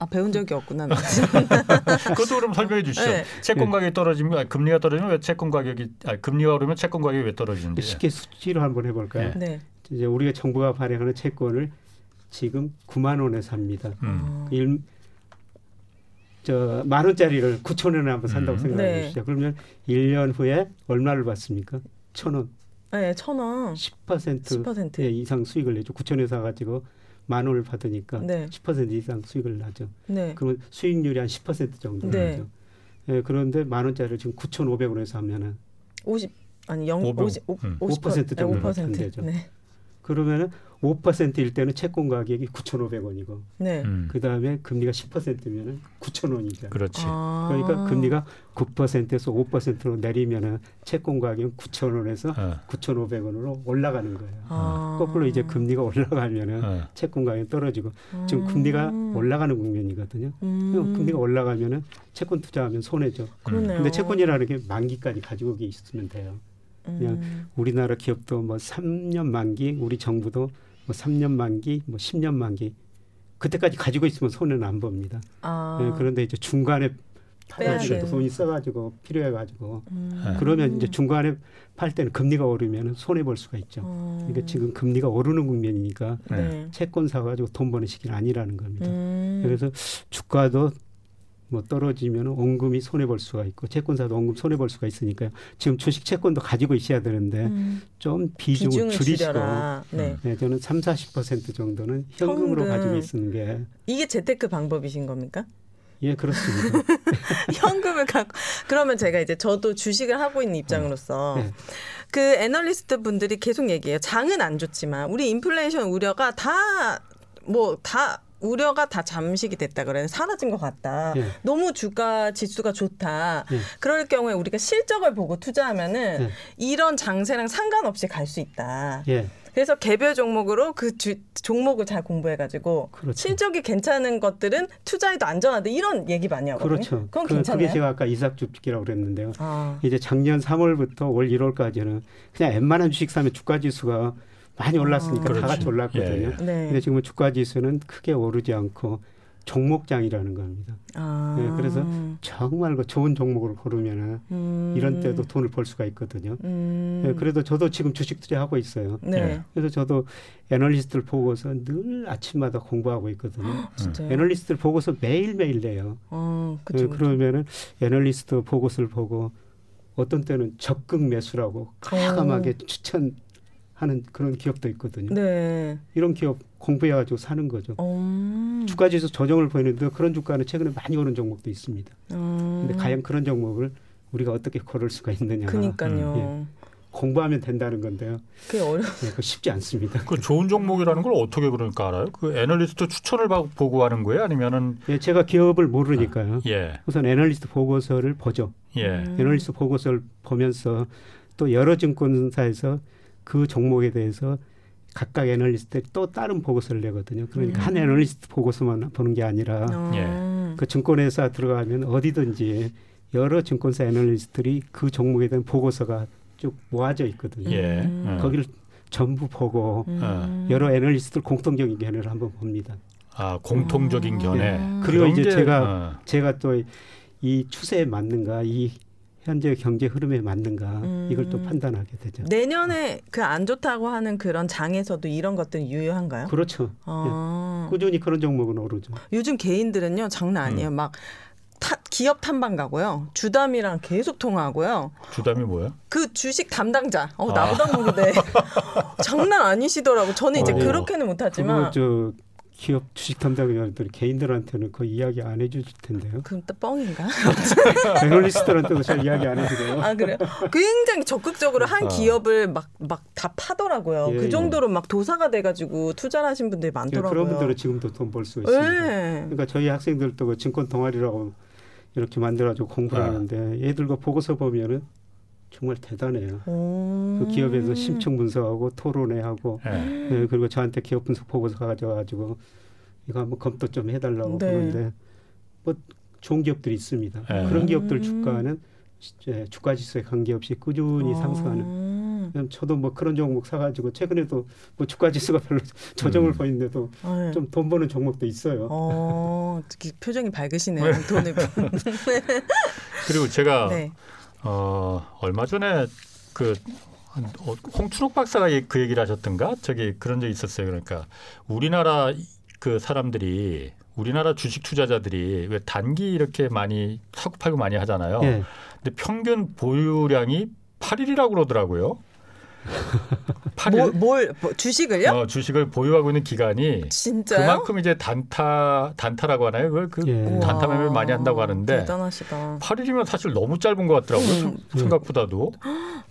아 배운 적이 없구나. 그것도 그럼 설명해 주시죠. 네. 채권 가격이 떨어지면 금리가 떨어지면 왜 채권 가격이 아니, 금리가 오르면 채권 가격이 왜 떨어지는지 쉽게 수치로 한번 해볼까요? 네. 이제 우리가 정부가 발행하는 채권을 지금 9만 원에 삽니다. 음. 일, 저만 원짜리를 9천 원에 한번 산다고 음. 생각해 네. 주시죠. 그러면 1년 후에 얼마를 받습니까? 천 원. 네, 천 원. 10% 10% 이상 수익을 내죠. 9천에 사가지고 만 원을 받으니까 네. 10% 이상 수익을 나죠. 네. 그러면 수익률이 한 10% 정도 네. 나죠. 네, 그런데 만 원짜리를 지금 9,500원에서 하면은 50 아니 0 50, 5, 음. 5% 정도 된대죠. 네. 그러면은 5%일 때는 채권 가격이 9,500원이고 네. 음. 그다음에 금리가 10%면은 9,000원이죠. 그렇지. 아. 그러니까 금리가 9%에서 5%로 내리면은 채권 가격은 9,000원에서 아. 9,500원으로 올라가는 거예요. 아. 거꾸로 이제 금리가 올라가면은 아. 채권 가격이 떨어지고 지금 금리가 음. 올라가는 국면이거든요. 음. 금리가 올라가면은 채권 투자하면 손해죠. 그러네요. 근데 채권이라는 게 만기까지 가지고 있으면 돼요. 그냥 음. 우리나라 기업도 뭐 3년 만기, 우리 정부도 뭐 3년 만기, 뭐 10년 만기 그때까지 가지고 있으면 손해는 안 봅니다. 아. 네, 그런데 이제 중간에 팔아야 돈이 써가지고 필요해가지고 음. 네. 그러면 이제 중간에 팔 때는 금리가 오르면 손해 볼 수가 있죠. 음. 그러니까 지금 금리가 오르는 국면이니까 네. 채권 사가지고 돈 버는 시기는 아니라는 겁니다. 음. 그래서 주가도 뭐 떨어지면 원금이 손해 볼 수가 있고 채권사도 원금 손해 볼 수가 있으니까요. 지금 주식 채권도 가지고 있어야 되는데 음. 좀 비중을, 비중을 줄이시고 네. 네. 저는 3, 40% 정도는 현금으로 현금. 가지고 있는 게 이게 재테크 방법이신 겁니까? 예, 그렇습니다. 현금을 갖고 그러면 제가 이제 저도 주식을 하고 있는 입장으로서 네. 그 애널리스트 분들이 계속 얘기해요. 장은 안 좋지만 우리 인플레이션 우려가 다 뭐다 우려가 다 잠식이 됐다 그래 사라진 것 같다. 예. 너무 주가 지수가 좋다. 예. 그럴 경우에 우리가 실적을 보고 투자하면은 예. 이런 장세랑 상관없이 갈 수 있다. 예. 그래서 개별 종목으로 그 주, 종목을 잘 공부해가지고 그렇죠. 실적이 괜찮은 것들은 투자에도 안전하다 이런 얘기 많이 하거든요. 그렇죠. 그건 그, 괜찮아요. 그게 제가 아까 이삭줍기라고 그랬는데요. 아. 이제 작년 3월부터 올 1월까지는 그냥 웬만한 주식 사면 주가 지수가 많이 올랐으니까 아, 다 같이 올랐거든요. 예, 예. 네. 근데 지금 주가 지수는 크게 오르지 않고 종목장이라는 겁니다. 아. 네, 그래서 정말 그 좋은 종목을 고르면은 음. 이런 때도 돈을 벌 수가 있거든요. 음. 네, 그래도 저도 지금 주식 투자하고 있어요. 네. 그래서 저도 애널리스트를 보고서 늘 아침마다 공부하고 있거든요. 네. 애널리스트를 보고서 매일 매일 내요. 어, 그쵸, 네, 그러면은 애널리스트 보고서를 보고 어떤 때는 적극 매수라고 과감하게 추천 하는 그런 기업도 있거든요. 네. 이런 기업 공부해가지고 사는 거죠. 음. 주가지수 조정을 보이는데 그런 주가는 최근에 많이 오른 종목도 있습니다. 음. 근데 과연 그런 종목을 우리가 어떻게 고를 수가 있느냐. 그러니까요. 예. 공부하면 된다는 건데요. 그게 어려. 네, 그 쉽지 않습니다. 그 좋은 종목이라는 걸 어떻게 그러니까 알아요? 그 애널리스트 추천을 보고 하는 거예요, 아니면은? 예, 제가 기업을 모르니까요. 아, 예. 우선 애널리스트 보고서를 보죠. 예. 음. 애널리스트 보고서를 보면서 또 여러 증권사에서 그 종목에 대해서 각각 애널리스트들이 또 다른 보고서를 내거든요. 그러니까 음. 한 애널리스트 보고서만 보는 게 아니라 어. 예. 그 증권회사 들어가면 어디든지 여러 증권사 애널리스트들이 그 종목에 대한 보고서가 쭉 모아져 있거든요. 예. 음. 거기를 전부 보고 음. 여러 애널리스트들 공통적인 견해를 한번 봅니다. 아 공통적인 음. 견해. 네. 그리고 이제 제가 어. 제가 또 이 추세에 맞는가 이 현재 경제 흐름에 맞는가 음. 이걸 또 음. 판단하게 되죠. 내년에 그 안 좋다고 하는 그런 장에서도 이런 것들은 유효한가요? 그렇죠. 아. 예. 꾸준히 그런 종목은 오르죠. 요즘 개인들은요 장난 아니에요. 음. 막 타, 기업 탐방 가고요. 주담이랑 계속 통화하고요. 주담이 뭐야? 그 주식 담당자. 어, 나보다 아. 모르네. 장난 아니시더라고. 저는 이제 어, 그렇게는 못하지만. 저 기업 주식 담당자들이 개인들한테는 그 이야기 안 해줄 텐데요. 그럼 또 뻥인가? 애널리스트한테도 잘 이야기 안 해주고요. 아 그래요? 굉장히 적극적으로 한 어. 기업을 막 막 다 파더라고요. 예, 그 예. 정도로 막 도사가 돼가지고 투자를 하신 분들이 많더라고요. 예, 그런 분들은 지금도 돈 벌 수 있습니다. 예. 그러니까 저희 학생들도 그 증권 동아리라고 이렇게 만들어가지고 공부를 아. 하는데 얘들 그 보고서 보면은 정말 대단해요. 그 기업에서 심층 분석하고 토론회 하고 네. 네, 그리고 저한테 기업 분석 보고서 가져가지고 이거 한번 검토 좀 해달라고 네. 그러는데 뭐 좋은 기업들이 있습니다. 네. 그런 기업들 주가는 주가 지수에 관계없이 꾸준히 아. 상승하는 음. 저도 뭐 그런 종목 사가지고 최근에도 뭐 주가 지수가 별로 조정을 음. 보이는데도 네. 좀돈 버는 종목도 있어요. 어, 표정이 밝으시네요. 네. 돈을 그리고 제가 네. 어, 얼마 전에 그 어, 홍춘옥 박사가 그 얘기를 하셨던가 저기 그런 적 있었어요. 그러니까 우리나라 그 사람들이 우리나라 주식 투자자들이 왜 단기 이렇게 많이 사고 팔고 많이 하잖아요. 네. 근데 평균 보유량이 8일이라고 그러더라고요. 8일. 뭘, 뭘 뭐, 주식을요? 어, 주식을 보유하고 있는 기간이 진짜요? 그만큼 이제 단타 단타라고 하나요? 그걸 그 예. 단타 매매를 많이 한다고 하는데 대단하시다. 8일이면 사실 너무 짧은 것 같더라고요. 음. 생각보다도.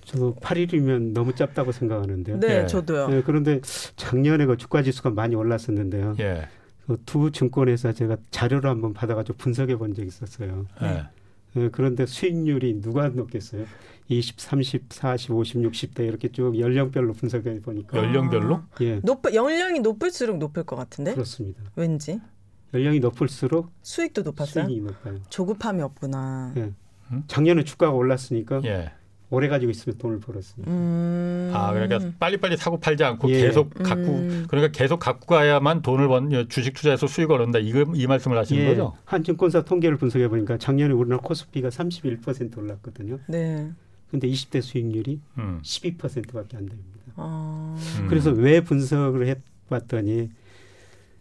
저도 8일이면 너무 짧다고 생각하는데요. 네, 예. 저도요. 예, 그런데 작년에 그 주가 지수가 많이 올랐었는데요. 예. 그두 증권회사 제가 자료를 한번 받아가지고 분석해 본 적이 있었어요. 예. 예, 그런데 수익률이 누가 높겠어요? 20, 30, 40, 50, 60대 이렇게 쭉 연령별로 분석해 보니까 연령별로? 아, 예. 높 연령이 높을수록 높을 것 같은데? 그렇습니다. 왠지? 연령이 높을수록 수익도 높았어요. 수익이 높아요. 조급함이 없구나. 예. 작년에 주가가 올랐으니까 예. 오래 가지고 있으면 돈을 벌었으니까. 음. 아 그러니까 빨리빨리 사고 팔지 않고 예. 계속 갖고 음. 그러니까 계속 갖고 가야만 돈을 번 주식 투자해서 수익을 얻는다 이거 이 말씀을 하시는 예. 거죠? 한 증권사 통계를 분석해 보니까 작년에 우리나라 코스피가 31% 올랐거든요. 네. 근데 20대 수익률이 음. 12%밖에 안 됩니다. 아. 음. 그래서 왜 분석을 해봤더니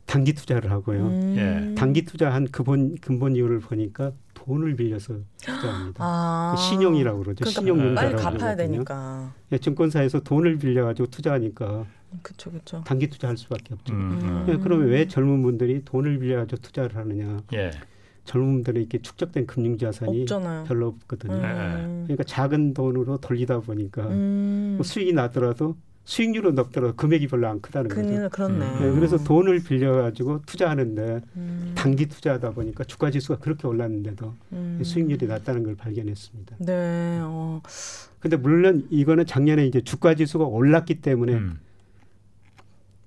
단기 투자를 하고요. 음. 예. 단기 투자한 근본 근본 이유를 보니까 돈을 빌려서 투자합니다. 아. 그 신용이라고 그러죠. 그러니까 신용융자라고 빨리 갚아야 되니까. 예, 증권사에서 돈을 빌려가지고 투자하니까 그쵸, 그쵸. 단기 투자할 수밖에 없죠. 음. 예, 그러면 왜 젊은 분들이 돈을 빌려가지고 투자를 하느냐? 예. 젊은 분들이 이렇게 축적된 금융 자산이 없잖아요. 별로 없거든요. 음. 그러니까 작은 돈으로 돌리다 보니까 음. 뭐 수익이 나더라도 수익률은 높더라도 금액이 별로 안 크다는 거죠. 그렇네. 네, 그래서 돈을 빌려가지고 투자하는데 음. 단기 투자하다 보니까 주가 지수가 그렇게 올랐는데도 음. 수익률이 낮다는 걸 발견했습니다. 네. 어. 근데 물론 이거는 작년에 이제 주가 지수가 올랐기 때문에 음.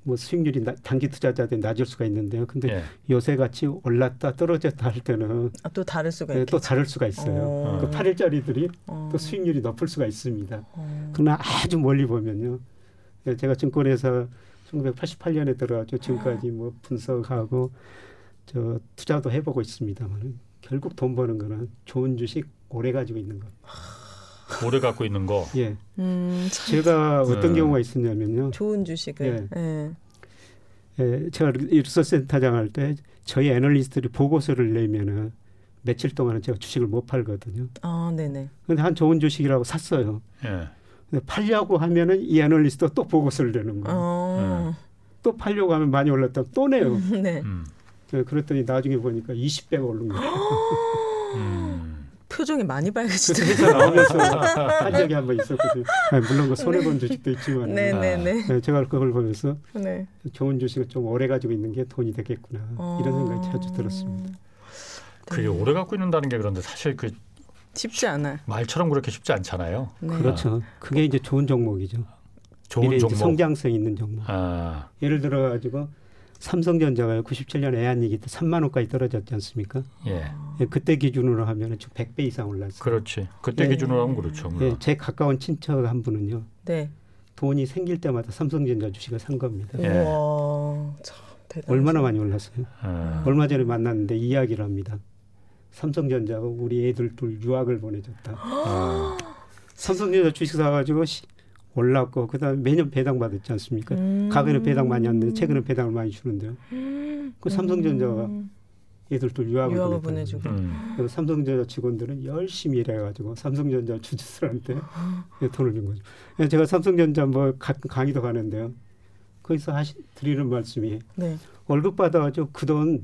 뭐 수익률이 나, 단기 투자자들 낮을 수가 있는데요. 근데 예. 요새 같이 올랐다 떨어졌다 할 때는 아, 또 다를 수가 네, 또 다를 수가 있어요. 어. 그 8일짜리들이 어. 또 수익률이 높을 수가 있습니다. 어. 그러나 아주 멀리 보면요. 네, 제가 증권회사 1988년에 들어가서 지금까지 뭐 분석하고 저 투자도 해보고 있습니다만 결국 돈 버는 거는 좋은 주식 오래 가지고 있는 것. 오래 갖고 있는 거. 예. 음, 제가 어떤 네. 경우가 있었냐면요. 좋은 주식을. 예. 예. 예 제가 리서센터장 할 때 저희 애널리스트들이 보고서를 내면은 며칠 동안은 제가 주식을 못 팔거든요. 아, 네네. 근데 한 좋은 주식이라고 샀어요. 예. 근데 팔려고 하면은 이 애널리스트가 또 보고서를 내는 거예요. 어. 예. 또 팔려고 하면 많이 올랐다 또 내요. 네. 음. 예, 그랬더니 나중에 보니까 20배가 오른 거예요. 음. 표정이 많이 밝으시더라고요. 회사 나오면서 한 적이 한 번 있었거든요. 아니, 물론 그 손해 본 주식도 있지만 네네네. 네, 제가 그걸 보면서 네. 좋은 주식을 좀 오래 가지고 있는 게 돈이 되겠구나 어... 이런 생각이 자주 들었습니다. 그게 오래 갖고 있는다는 게 그런데 사실 그 쉽지 않아. 말처럼 그렇게 쉽지 않잖아요. 네. 그렇죠. 그게 이제 좋은 종목이죠. 좋은 종목. 성장성 있는 종목. 아. 예를 들어 가지고 삼성전자가 97년 애한이기 때 3만 원까지 떨어졌지 않습니까? 예. 예 그때 기준으로 하면 좀 100배 이상 올랐어요. 그렇지. 그때 예. 기준으로 하면 그렇죠. 예, 제 가까운 친척 한 분은요. 네. 돈이 생길 때마다 삼성전자 주식을 산 겁니다. 예. 우와, 참 얼마나 많이 올랐어요. 아. 얼마 전에 만났는데 이야기를 합니다. 삼성전자가 우리 애들 둘 유학을 보내줬다. 아. 삼성전자 주식 사가지고 올랐고 그다음에 매년 배당 받았지 않습니까? 음. 가게는 배당 많이 안 되는데 최근에 배당을 많이 주는데요. 음. 그 삼성전자가 얘들도 유학을, 유학을 보내주고 음. 삼성전자 직원들은 열심히 일해가지고 삼성전자 주주들한테 돈을 준 거죠. 제가 삼성전자 뭐 가끔 강의도 가는데요. 거기서 하시, 드리는 말씀이 네. 월급 받아가지고 그 돈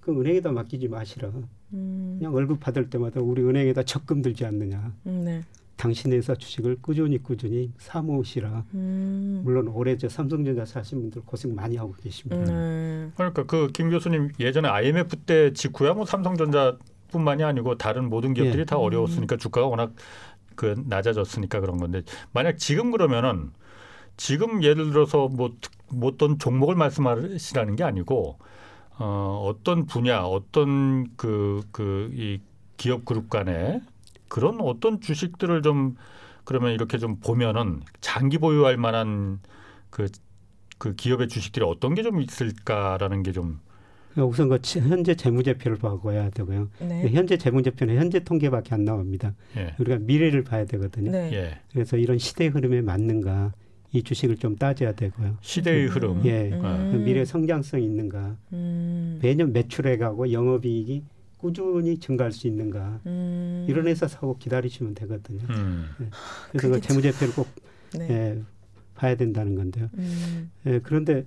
그 은행에다 맡기지 마시라. 음. 그냥 월급 받을 때마다 우리 은행에다 적금 들지 않느냐. 음, 네. 당신 회사 주식을 꾸준히 꾸준히 사모으시라. 음. 물론 올해 저 삼성전자 사신 분들 고생 많이 하고 계십니다. 음. 그러니까 그 김 교수님 예전에 IMF 때 직후야 뭐 삼성전자뿐만이 아니고 다른 모든 기업들이 예. 다 어려웠으니까 음. 주가가 워낙 그 낮아졌으니까 그런 건데 만약 지금 그러면은 지금 예를 들어서 뭐, 뭐 어떤 종목을 말씀하시라는 게 아니고 어, 어떤 분야 어떤 그 그 이 기업 그룹 간에 그런 어떤 주식들을 좀 그러면 이렇게 좀 보면은 장기 보유할 만한 그, 그 기업의 주식들이 어떤 게 좀 있을까라는 게좀 그러니까 우선 그 현재 재무제표를 봐야 되고요. 네. 현재 재무제표는 현재 통계밖에 안 나옵니다. 예. 우리가 미래를 봐야 되거든요. 네. 예. 그래서 이런 시대 흐름에 맞는가 이 주식을 좀 따져야 되고요. 시대의 흐름. 예. 음. 미래 성장성이 있는가. 음. 매년 매출액하고 영업이익이 꾸준히 증가할 수 있는가. 음. 이런 회사 사고 기다리시면 되거든요. 음. 예. 그래서 그 재무제표를 꼭 네. 예, 봐야 된다는 건데요. 음. 예, 그런데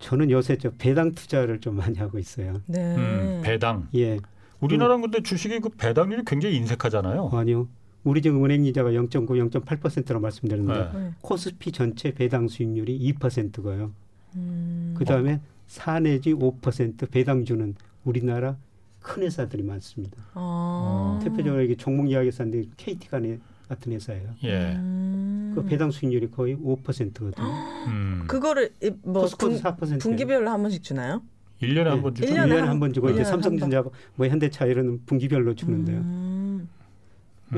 저는 요새 저 배당 투자를 좀 많이 하고 있어요. 네. 음, 배당. 예. 우리나라는 근데 주식이 그 배당률이 굉장히 인색하잖아요. 아니요. 우리 지금 은행 이자가 0.9, 0.8%라고 말씀드렸는데 네. 코스피 전체 배당 수익률이 2%고요. 음. 그다음에 어. 4 내지 5% 배당 주는 우리나라 큰 회사들이 많습니다. 아. 대표적으로 이게 종목 이야기에서 하는데 KT가 같은 회사예요. 예. 음. 그 배당 수익률이 거의 5%거든요. 음. 그거를 뭐 분, 4%. 분기별로 한 번씩 주나요? 1년에 네. 한번 주죠. 1년에 한번 주고 이제 삼성전자 뭐 현대차 이런 분기별로 주는데요. 음.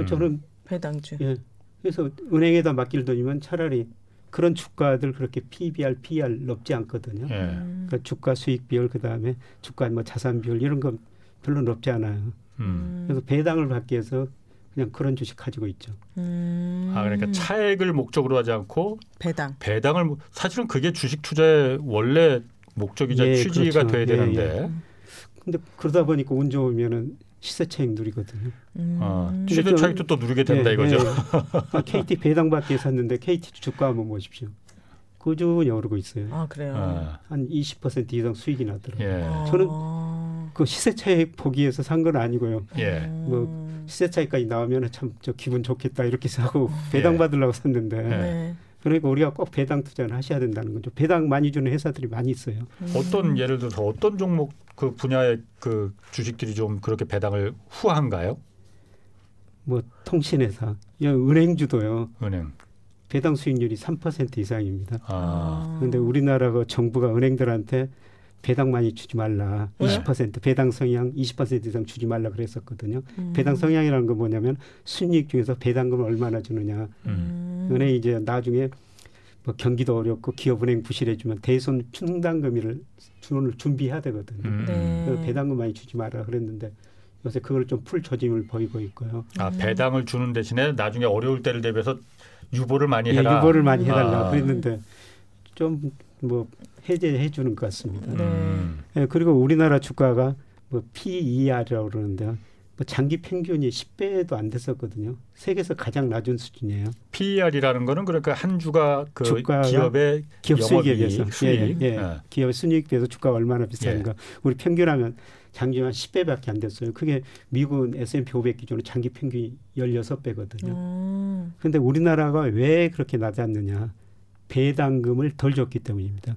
저는 배당주. 예. 그래서 은행에다 맡길 돈이면 차라리 그런 주가들 그렇게 PBR, PR 높지 않거든요. 예. 그러니까 주가 수익 비율 그다음에 주가 뭐 자산 비율 이런 건 별로 높지 않아요. 음. 그래서 배당을 받기 위해서 그냥 그런 주식 가지고 있죠. 음. 아 그러니까 차액을 목적으로 하지 않고 배당. 배당을 사실은 그게 주식 투자의 원래 목적이자 예, 취지가 그렇죠. 돼야 예, 되는데. 예. 근데 그러다 보니까 운 좋으면은 시세 차익 누리거든요. 음. 아, 시세 차익도 또 누리게 된다 예, 이거죠. 예. 아, KT 배당 받기 샀는데 KT 주가 한번 보십시오. 꾸준히 오르고 있어요. 아 그래요. 아. 한20% 이상 수익이 나더라고요. 예. 저는 그 시세 차익 보기 위해서 산 건 아니고요. 예. 뭐 시세 차익까지 나오면 참 저 기분 좋겠다 이렇게 배당 예. 받으려고 샀는데 네. 그러니까 우리가 꼭 배당 투자를 하셔야 된다는 거죠. 배당 많이 주는 회사들이 많이 있어요. 음. 어떤 예를 들어서 어떤 종목 그 분야의 그 주식들이 좀 그렇게 배당을 후한가요? 뭐 통신회사, 은행주도요. 은행. 배당 수익률이 3% 이상입니다. 아. 그런데 우리나라가 정부가 은행들한테 배당 많이 주지 말라. 왜? 20% 배당 성향 20% 이상 주지 말라 그랬었거든요. 음. 배당 성향이라는 건 뭐냐면 순이익 중에서 배당금을 얼마나 주느냐. 음. 은행이 이제 나중에 뭐 경기도 어렵고 기업은행 부실해주면 대손 충당금을 주는 준비해야 되거든요. 음. 네. 배당금 많이 주지 마라 그랬는데 요새 그걸 좀 풀 조짐을 보이고 있고요. 아 배당을 주는 대신에 나중에 어려울 때를 대비해서 유보를 많이 예, 해라. 예, 유보를 많이 해달라 아. 그랬는데 좀뭐 해제해 주는 것 같습니다. 네. 네. 그리고 우리나라 주가가 뭐 PER이라고 그러는데 뭐 장기 평균이 10배도 안 됐었거든요. 세계에서 가장 낮은 수준이에요. PER이라는 거는 그러니까 한 주가 그 기업의 기업 수익에 비해서 수익. 예, 예. 예. 기업 순이익 비해서 주가가 얼마나 비싼가. 예. 우리 평균하면 장기만 10배밖에 안 됐어요. 그게 미국은 S&P 500 기준으로 장기 평균이 16배거든요. 음. 그런데 우리나라가 왜 그렇게 낮았느냐? 배당금을 덜 줬기 때문입니다.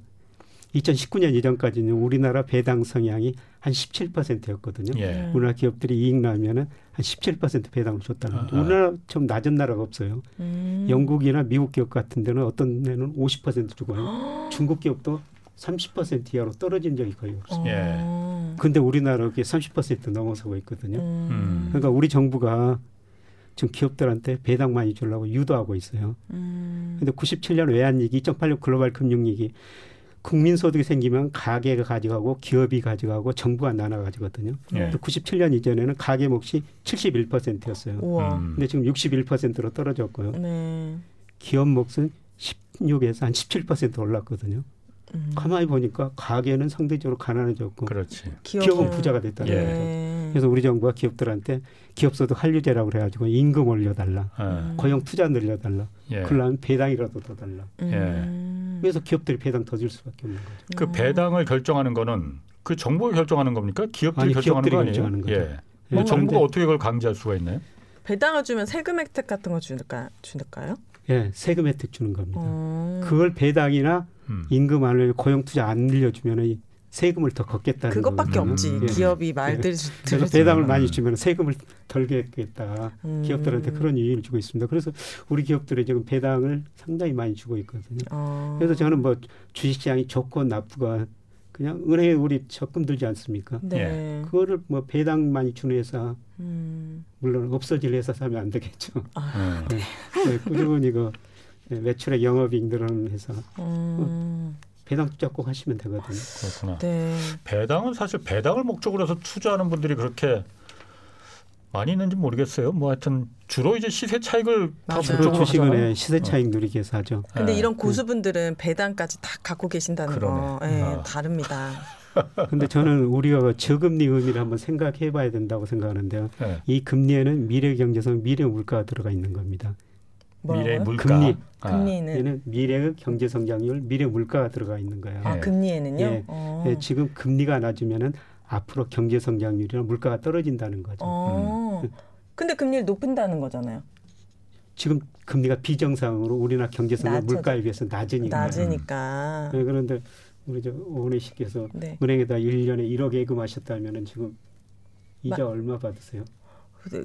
2019년 이전까지는 우리나라 배당 성향이 한 17%였거든요. 예. 우리나라 기업들이 이익 나면은 한 17% 배당을 줬다는 거죠. 아, 아. 우리나라 좀 낮은 나라가 없어요. 음. 영국이나 미국 기업 같은 데는 어떤 데는 50% 주고요. 중국 기업도 30% 이하로 떨어진 적이 거의 없어요. 예. 근데 우리나라 그게 30% 넘어서고 있거든요. 음. 그러니까 우리 정부가 지금 기업들한테 배당 많이 주려고 유도하고 있어요. 음. 근데 97년 외환위기, 2008년 글로벌 금융위기 국민소득이 생기면 가게가 가져가고 기업이 가져가고 정부가 나눠 가지거든요. 예. 97년 이전에는 가계 몫이 71%였어요. 우와. 음. 근데 지금 61%로 떨어졌고요. 네. 기업 몫은 16에서 한 17% 올랐거든요. 음. 가만히 보니까 가게는 상대적으로 가난해졌고 그렇지. 기업은 부자가 됐다는 예. 거죠. 그래서 우리 정부가 기업들한테 기업소득 한류제라고 그래가지고 임금 올려달라, 음. 고용 투자 늘려달라, 예. 그러면 배당이라도 더 달라. 음. 그래서 기업들이 배당 더 줄 수밖에 없는 거죠. 그 배당을 결정하는 거는 그 정부가 결정하는 겁니까? 기업들이 아니, 결정하는 거 아니에요? 결정하는 거죠. 예. 예. 정부가 어떻게 그걸 강제할 수가 있나요? 배당을 주면 세금 혜택 같은 거 줄까 줄까요? 예, 세금 혜택 주는 겁니다. 음. 그걸 배당이나 음. 임금 안을 고용 투자 안 늘려주면은 세금을 더 걷겠다는 그것밖에 거거든요. 없지. 예. 기업이 말들 예. 그래서 배당을 많이 주면 세금을 덜 걷겠다. 음. 기업들한테 그런 이유를 주고 있습니다. 그래서 우리 기업들이 지금 배당을 상당히 많이 주고 있거든요. 어. 그래서 저는 뭐 주식시장이 좋고 나쁘가 그냥 은행에 우리 적금 들지 않습니까? 네. 예. 그거를 뭐 배당 많이 주는 회사 음. 물론 없어질 회사 사면 안 되겠죠. 아, 네. 네. 꾸준히 그 매출의 영업이익 늘어나는 회사 음. 배당 투자 꼭 하시면 되거든요. 그렇구나. 네. 배당은 사실 배당을 목적으로 해서 투자하는 분들이 그렇게 많이 있는지 모르겠어요. 뭐 하여튼 주로 이제 시세 차익을 다 주로 주식은 시세 차익 어. 누리기 위해서 하죠. 근데 네. 이런 고수분들은 배당까지 다 갖고 계신다는 그러네. 거, 네, 아. 다릅니다. 근데 저는 우리가 저금리 의미를 한번 생각해 봐야 된다고 생각하는데요. 네. 이 금리에는 미래 경제성, 미래 물가가 들어가 있는 겁니다. 미래 물가. 금리. 아. 금리는 미래의 경제 성장률, 미래 물가가 들어가 있는 거예요. 아, 금리에는요? 예. 예, 지금 금리가 낮으면은 앞으로 경제 성장률이나 물가가 떨어진다는 거죠. 어. 음. 근데 금리를 높인다는 거잖아요. 지금 금리가 비정상으로 우리나라 경제 성장 물가에 비해서 낮으니까. 낮으니까. 네, 그런데 우리 저 오은혜 씨께서 네. 은행에다 1년에 1억 예금하셨다면은 지금 이자 마, 얼마 받으세요?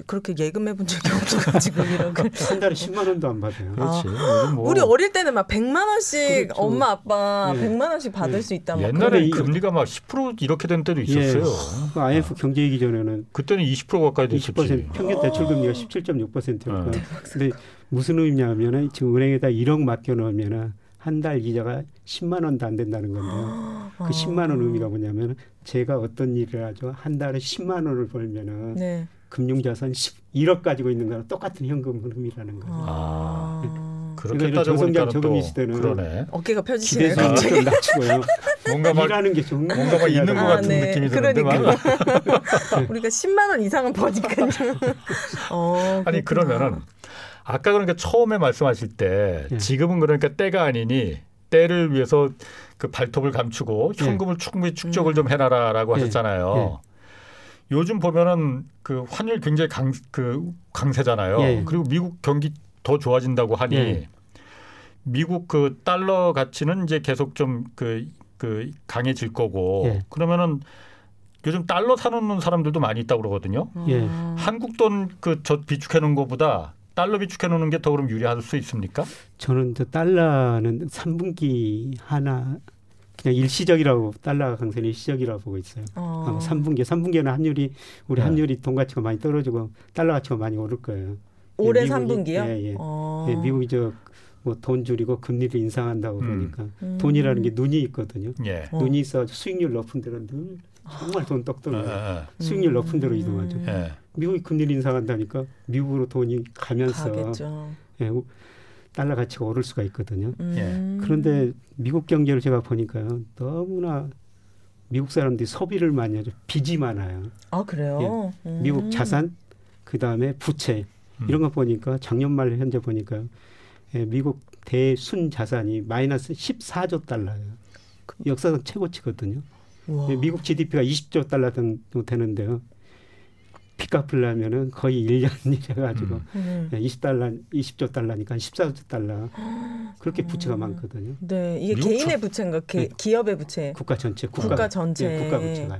그렇게 예금해 본 적이 없어가지고 이런 한 달에 10만 원도 안 받아요. 그렇지. 아, 뭐. 우리 어릴 때는 막 100만 원씩 그렇죠. 엄마 아빠 네. 100만 원씩 받을 네. 수 있다. 옛날에 금리가 막 10% 이렇게 된 때도 있었어요. 예. IMF 아. 경제위기 전에는 그때는 20% 가까이 됐었지. 평균 대출 금리가 17.6%였고. 네. 근데 무슨 의미냐면은 지금 은행에다 1억 맡겨 놓으면은 한달 이자가 10만 원도 안 된다는 건데요. 그 10만 원 의미가 뭐냐면 제가 어떤 일을 하죠. 한 달에 10만 원을 벌면은 네. 금융자산 1억 가지고 있는 거랑 똑같은 현금 흐름이라는 거죠. 아. 네. 그렇게 저성장 저금리 시대는 그러네. 어깨가 펴지시네요. 좀 낮추고요. 뭔가 막 일하는 게 좀, 뭔가 막 있는 것 같은 아, 네. 느낌이 드는데 그러니까. 우리가 10만 원 이상은 버니까요. 어, 아니 그러면은 아까 그러니까 처음에 말씀하실 때 네. 지금은 그러니까 때가 아니니 때를 위해서 그 발톱을 감추고 예. 현금을 충분히 축적을 음. 좀 해놔라라고 예. 하셨잖아요. 요즘 보면은 그 환율 굉장히 강, 그 강세잖아요. 예. 그리고 미국 경기 더 좋아진다고 하니 예. 미국 그 달러 가치는 이제 계속 좀그 그 강해질 거고 예. 그러면은 요즘 달러 사놓는 사람들도 많이 있다고 그러거든요. 예. 한국 돈 그 저 비축해 놓은 것보다 달러 비축해 놓는 게 더 그럼 유리할 수 있습니까? 저는 저 달러는 3분기 하나 그냥 일시적이라고 달러 강세는 일시적이라고 보고 있어요. 어. 아마 3분기, 3분기에는 환율이 우리 네. 환율이 돈 가치가 많이 떨어지고 달러 가치가 많이 오를 거예요. 올해 예, 3분기요? 예, 예. 어. 예 미국이 저 뭐 돈 줄이고 금리를 인상한다고 음. 보니까 음. 돈이라는 게 눈이 있거든요. 예. 눈이 있어 수익률 높은 데는 늘 정말 돈 떡떨어요. 아, 수익률 높은 데로 이동하죠. 예. 미국이 금리를 인상한다니까 미국으로 돈이 가면서 예, 달러 가치가 오를 수가 있거든요. 음. 예. 그런데 미국 경제를 제가 보니까요. 너무나 미국 사람들이 소비를 많이 하죠. 빚이 많아요. 아 그래요? 예. 음. 미국 자산, 그 다음에 부채 음. 이런 거 보니까 작년 말 현재 보니까 예, 미국 대순 자산이 마이너스 14조 달러예요. 역사상 최고치거든요. 예, 미국 GDP가 20조 달러 정도 되는데요. 피 갚으려면은 거의 1년 일해가지고 음. 20달러, 20조 달러니까 14조 달러. 그렇게 부채가 음. 많거든요. 네, 이게 개인의 부채인가, 개, 네. 기업의 부채? 국가 전체, 국가, 국가 전체, 네, 국가 부채가.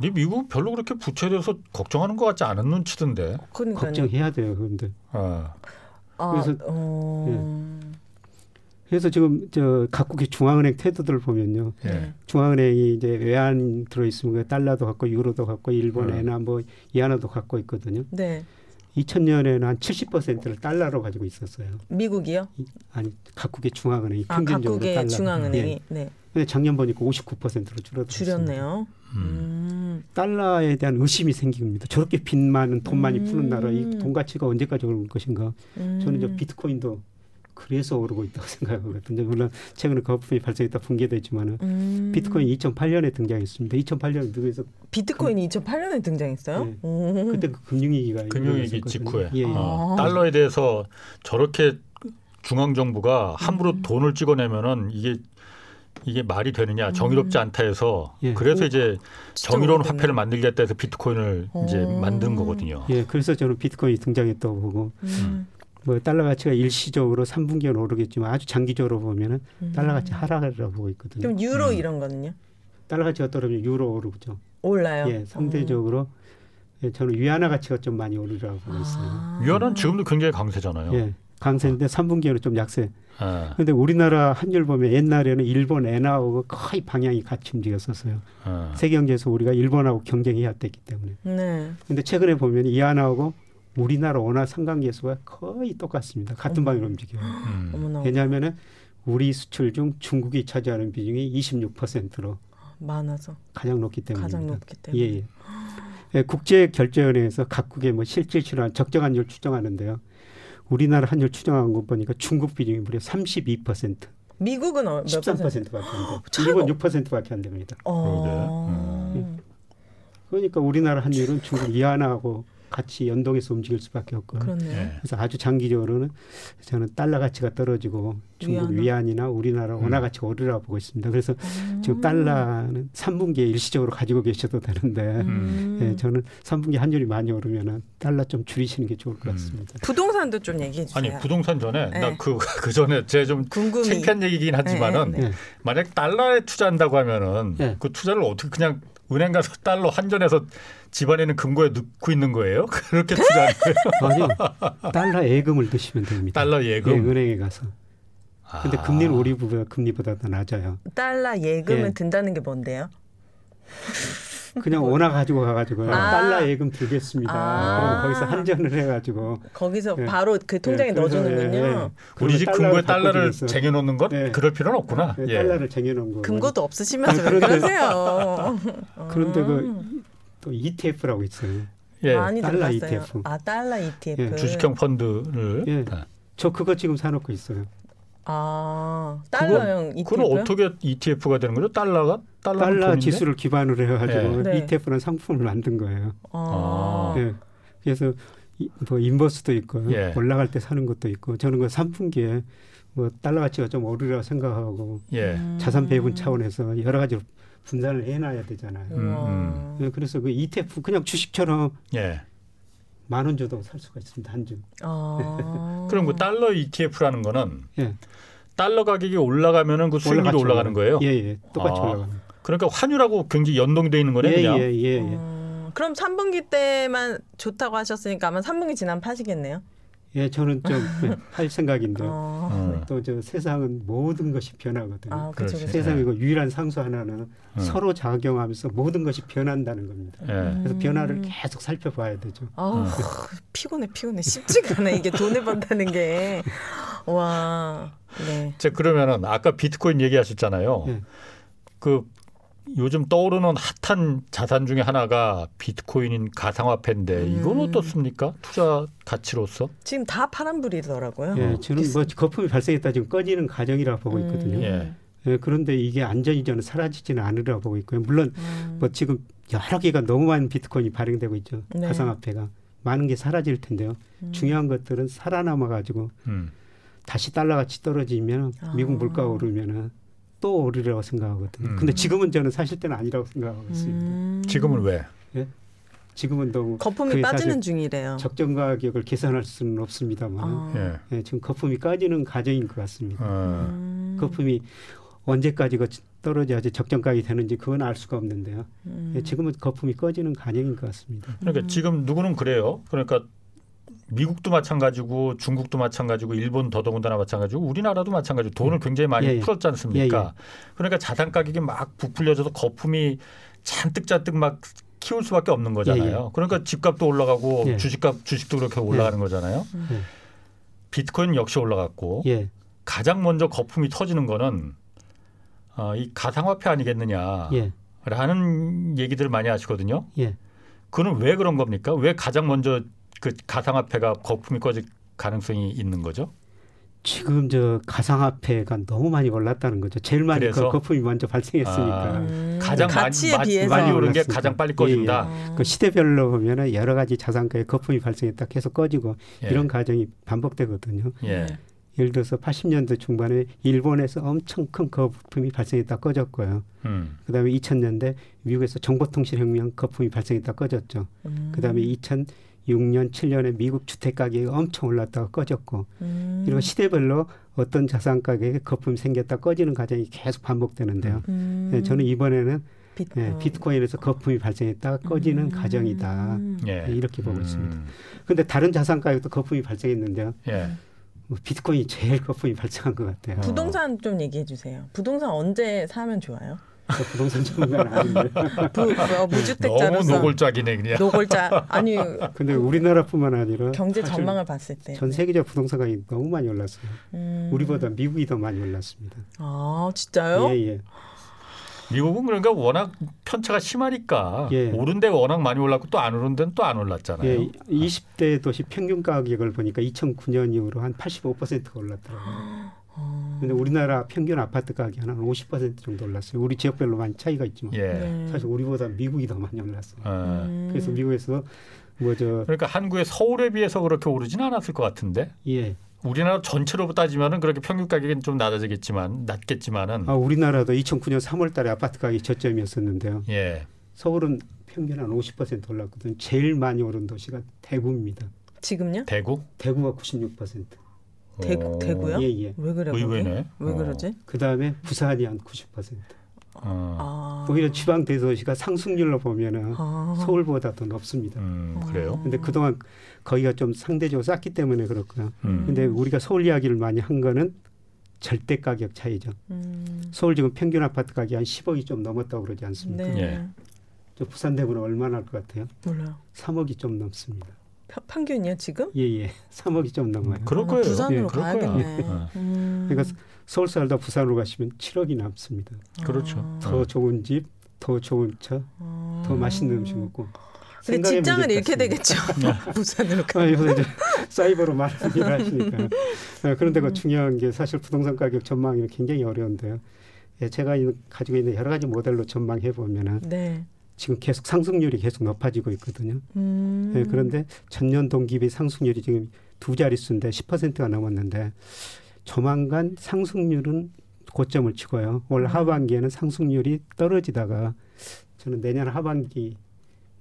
네. 미국 별로 그렇게 부채에 대해서 걱정하는 것 같지 않은 눈치던데. 그러니까요. 걱정해야 돼요, 그런데. 아. 그래서 어... 네. 그래서 지금 저 각국의 중앙은행 태도들을 보면요. 네. 중앙은행이 이제 외환 들어 있으면 달러도 갖고 유로도 갖고 일본 음. 뭐 이하나도 갖고 있거든요. 네. 2000년에는 한 70%를 달러로 가지고 있었어요. 미국이요? 아니 각국의 중앙은행이 아, 평균적으로 각국의 달러. 중앙은행이. 예. 네. 근데 작년 보니까 59%로 줄어들었어요. 줄였네요. 음. 음. 달러에 대한 의심이 생깁니다. 저렇게 빚 많은 돈 많이 푸는 나라 이 돈 가치가 언제까지 오를 것인가? 저는 저 음. 비트코인도 그래서 오르고 있다고 생각하거든요. 물론 최근에 거품이 발생했다 붕괴됐지만은 음. 비트코인 2008년에 등장했습니다. 2008년 누구에서 비트코인이 금, 2008년에 등장했어요? 네. 음. 그때 그 금융위기가 금융위기 직후에 예, 예. 아. 달러에 대해서 저렇게 중앙 정부가 함부로 음. 돈을 찍어내면은 이게 이게 말이 되느냐 정의롭지 음. 않다 해서 예. 그래서 이제 정의로운 화폐를 만들겠다 해서 비트코인을 이제 만든 거거든요. 예, 그래서 저는 비트코인이 등장했다고 보고 음. 뭐 달러 가치가 일시적으로 3분기는 오르겠지만 아주 장기적으로 보면은 음. 달러 가치 하락이라고 보고 있거든요. 그럼 유로 음. 이런 거는요? 달러 가치가 떨어지면 유로 오르죠. 올라요. 예, 상대적으로 예, 저는 위안화 가치가 좀 많이 오르라고 보고 있어요. 아. 위안화는 지금도 굉장히 강세잖아요. 예. 강세인데 3분기에는 좀 약세. 그런데 아. 우리나라 환율 보면 옛날에는 일본 엔화하고 거의 방향이 같이 움직였었어요. 아. 세계 경제에서 우리가 일본하고 경쟁해야 됐기 때문에. 네. 근데 최근에 보면 이 엔화하고 우리나라 원화 상관계수가 거의 똑같습니다. 같은 방향으로 움직여요. 음. 왜냐하면은 우리 수출 중 중국이 차지하는 비중이 26%로 많아서 가장 높기 때문에 가장 높기 때문에. 예, 예. 예, 국제 결제원회에서 각국의 뭐 실질치료 적정 환율 추정하는데요. 우리나라 환율 추정한 거 보니까 중국 비중이 무려 32%. 미국은 몇 13%밖에 안 돼요. 일본 6%밖에 안 됩니다. 어... 음. 그러니까 우리나라 환율은 중국 이하나하고 같이 연동해서 움직일 수밖에 없고 네. 그래서 아주 장기적으로는 저는 달러 가치가 떨어지고 중국 위안. 이나 우리나라 원화 음. 가치가 오르라 보고 있습니다. 그래서 음. 지금 달러는 3분기에 일시적으로 가지고 계셔도 되는데 음. 예, 저는 3분기 환율이 많이 오르면 달러 좀 줄이시는 게 좋을 것 음. 같습니다. 부동산도 좀 얘기해 주세요. 아니 부동산 전에 네. 나그그 그 전에 제 좀 창피한 얘기긴 하지만은 네, 네. 만약 달러에 투자한다고 하면은 네. 그 투자를 어떻게 그냥 은행 가서 달러 환전해서 집안에는 금고에 넣고 있는 거예요? 그렇게 투자하는 거예요? 아니요. 달러 예금을 드시면 됩니다. 달러 예금? 예, 은행에 가서. 근데 아. 금리는 우리 금리보다 더 낮아요. 달러 예금을 예. 든다는 게 뭔데요? 그냥 원화 가지고 가가지고 아. 달러 예금 들겠습니다. 아. 그럼 거기서 한전을 해가지고 거기서 예. 바로 그 통장에 예. 넣어주는군요. 예. 예. 우리 집 금고에 달러를 쟁여놓는 것 예. 그럴 필요는 없구나. 예. 달러를 쟁여놓은 거. 금고도 없으시면서 아, 그러세요. 그런데 그 또 ETF라고 있어요. 예. 많이 달러 들어봤어요. ETF. 아 달러 ETF. 예. 주식형 펀드를. 예. 저 그거 지금 사놓고 있어요. 아 달러형 ETF. 그건 어떻게 ETF가 되는 거죠? 달러가 달러, 달러 지수를 기반으로 해가지고 네. ETF는 상품을 만든 거예요. 아. 예. 그래서 뭐 인버스도 있고 예. 올라갈 때 사는 것도 있고 저는 그 3분기에 뭐 달러 가치가 좀 오르리라 생각하고 예. 자산 배분 차원에서 여러 가지 분산을 해놔야 되잖아요. 음, 음. 그래서 그 ETF 그냥 주식처럼 예. 만원 줘도 살 수가 있습니다 한 주. 아. 그럼 그 달러 ETF라는 거는 예. 달러 가격이 올라가면은 그 수익률이 올라가는 거예요. 예, 예. 똑같이 아. 올라가는. 그러니까 환율하고 굉장히 연동돼 있는 거네 예, 그냥. 예, 예, 예. 음, 그럼 3분기 때만 좋다고 하셨으니까 아마 3분기 지나면 파시겠네요. 예, 저는 좀 할 생각인데 어. 음. 또저 세상은 모든 것이 변하거든요. 아, 그렇죠, 그렇죠. 세상의 그 유일한 상수 하나는 음. 서로 작용하면서 모든 것이 변한다는 겁니다. 예. 그래서 변화를 계속 살펴봐야 되죠. 아, 음. 피곤해, 피곤해. 쉽지가 않아 이게 돈을 번다는 게. 와. 네. 자 그러면은 아까 비트코인 얘기하셨잖아요. 예. 그 요즘 떠오르는 핫한 자산 중에 하나가 비트코인인 가상화폐인데 음. 이건 어떻습니까? 투자 가치로서? 지금 다 파란불이더라고요. 예, 저는 뭐 거품이 발생했다 지금 꺼지는 과정이라 보고 음. 있거든요. 음. 예. 예, 그런데 이게 안전이 저는 사라지지는 않으리라 보고 있고요. 물론 음. 뭐 지금 여러 개가 너무 많은 비트코인이 발행되고 있죠. 네. 가상화폐가 많은 게 사라질 텐데요. 음. 중요한 것들은 살아남아 가지고 음. 다시 달러 가치 떨어지면 아. 미국 물가가 오르면은 또 오르려고 생각하거든요. 음. 근데 지금은 저는 사실 때는 아니라고 생각하고 있습니다. 음. 지금은 왜? 예? 지금은 너무 거품이 빠지는 중이래요. 적정 가격을 계산할 수는 없습니다만 아. 예. 예, 지금 거품이 까지는 과정인 것 같습니다. 아. 음. 거품이 언제까지 떨어져야지 적정 가격이 되는지 그건 알 수가 없는데요. 음. 예, 지금은 거품이 꺼지는 과정인 것 같습니다. 그러니까 음. 지금 누구는 그래요. 그러니까 미국도 마찬가지고 중국도 마찬가지고 일본 더더군다나 마찬가지고 우리나라도 마찬가지고 돈을 굉장히 많이 예, 예. 풀었지 않습니까? 예, 예. 그러니까 자산 가격이 막 부풀려져서 거품이 잔뜩 잔뜩 막 키울 수밖에 없는 거잖아요. 예, 예. 그러니까 집값도 올라가고 주식값 주식도 그렇게 올라가는 거잖아요. 비트코인 역시 올라갔고 가장 먼저 거품이 터지는 거는 어, 이 가상화폐 아니겠느냐라는 얘기들을 많이 하시거든요. 그는 왜 그런 겁니까? 왜 가장 먼저 그 가상화폐가 거품이 꺼질 가능성이 있는 거죠? 지금 저 가상화폐가 너무 많이 올랐다는 거죠. 제일 많이 그 거품이 먼저 발생했으니까 아, 음, 가장 많이, 비해서. 많이 오른 게 가장 빨리 꺼진다. 예, 예. 그 시대별로 보면은 여러 가지 자산가에 거품이 발생했다 계속 꺼지고 예. 이런 과정이 반복되거든요. 예. 예를 들어서 80년대 중반에 일본에서 엄청 큰 거품이 발생했다 꺼졌고요. 음. 그다음에 2000년대 미국에서 정보통신 혁명 거품이 발생했다 꺼졌죠. 음. 그다음에 2000 6년, 7년에 미국 주택 가격이 엄청 올랐다가 꺼졌고 음. 이런 시대별로 어떤 자산 가격에 거품이 생겼다 꺼지는 과정이 계속 반복되는데요. 음. 네, 저는 이번에는 비트코인. 네, 비트코인에서 거품이 발생했다 꺼지는 음. 과정이다 예. 네, 이렇게 보고 있습니다. 그런데 다른 자산 가격도 거품이 발생했는데요. 예. 뭐 비트코인이 제일 거품이 발생한 것 같아요. 부동산 좀 얘기해 주세요. 부동산 언제 사면 좋아요? 부동산 전문가는 아닌데. 부, 어, 무주택자로서 너무 노골적이네 그냥. 노골자 아니. 근데 우리나라뿐만 아니라 경제 전망을 봤을 때 전 세계적 부동산 가격이 너무 많이 올랐어요. 음. 우리보다 미국이 더 많이 올랐습니다. 아 진짜요? 예 예. 미국은 그러니까 워낙 편차가 심하니까 예. 오른 데가 워낙 많이 올랐고 또 안 오른 데는 또 안 올랐잖아요. 예, 20대 도시 평균 가격을 보니까 2009년 이후로 한 85%가 올랐더라고요. 근데 우리나라 평균 아파트 가격이 한 50% 정도 올랐어요. 우리 지역별로 많이 차이가 있지만 예. 네. 사실 우리보다 미국이 더 많이 올랐어요. 음. 그래서 미국에서 뭐 저 그러니까 한국의 서울에 비해서 그렇게 오르지는 않았을 것 같은데. 예. 우리나라 전체로 따지면은 그렇게 평균 가격은 좀 낮아지겠지만 낮겠지만은 아 우리나라도 2009년 3월달에 아파트 가격이 저점이었었는데요. 예. 서울은 평균 한 50% 올랐거든 요. 제일 많이 오른 도시가 대구입니다. 지금요? 대구? 대구가 96%. 대구 대구요? 예, 예. 왜 그래? 의외네. 왜 어. 그러지? 그 다음에 부산이 한 90%. 어. 아. 오히려 지방 대도시가 상승률로 보면은 아. 서울보다 더 높습니다. 음, 그래요? 근데 그동안 거기가 좀 상대적으로 쌌기 때문에 그렇고요. 음. 근데 우리가 서울 이야기를 많이 한 거는 절대 가격 차이죠. 음. 서울 지금 평균 아파트 가격이 한 10억이 좀 넘었다고 그러지 않습니까? 네. 예. 저 부산 대구는 얼마나 할 것 같아요? 몰라요. 3억이 좀 넘습니다. 평균이요 지금? 예예. 3억이 좀 넘어요. 그럴 거예요. 부산으로 예, 가야겠네. 예. 음. 그러니까 서울 살다 부산으로 가시면 7억이 남습니다. 그렇죠. 아. 더 좋은 집, 더 좋은 차, 아. 더 맛있는 음식 먹고. 근데 직장을 잃게 되겠죠. 부산으로 가. 아, 요새 사이버로 많은 일을 하시니까. 아, 그런데 그 음. 중요한 게 사실 부동산 가격 전망이 굉장히 어려운데요. 예, 제가 가지고 있는 여러 가지 모델로 전망해 보면은 네. 지금 계속 상승률이 계속 높아지고 있거든요. 음. 네, 그런데 전년 동기비 상승률이 지금 두 자릿수인데 10%가 넘었는데 조만간 상승률은 고점을 치고요. 올 음. 하반기에는 상승률이 떨어지다가 저는 내년 하반기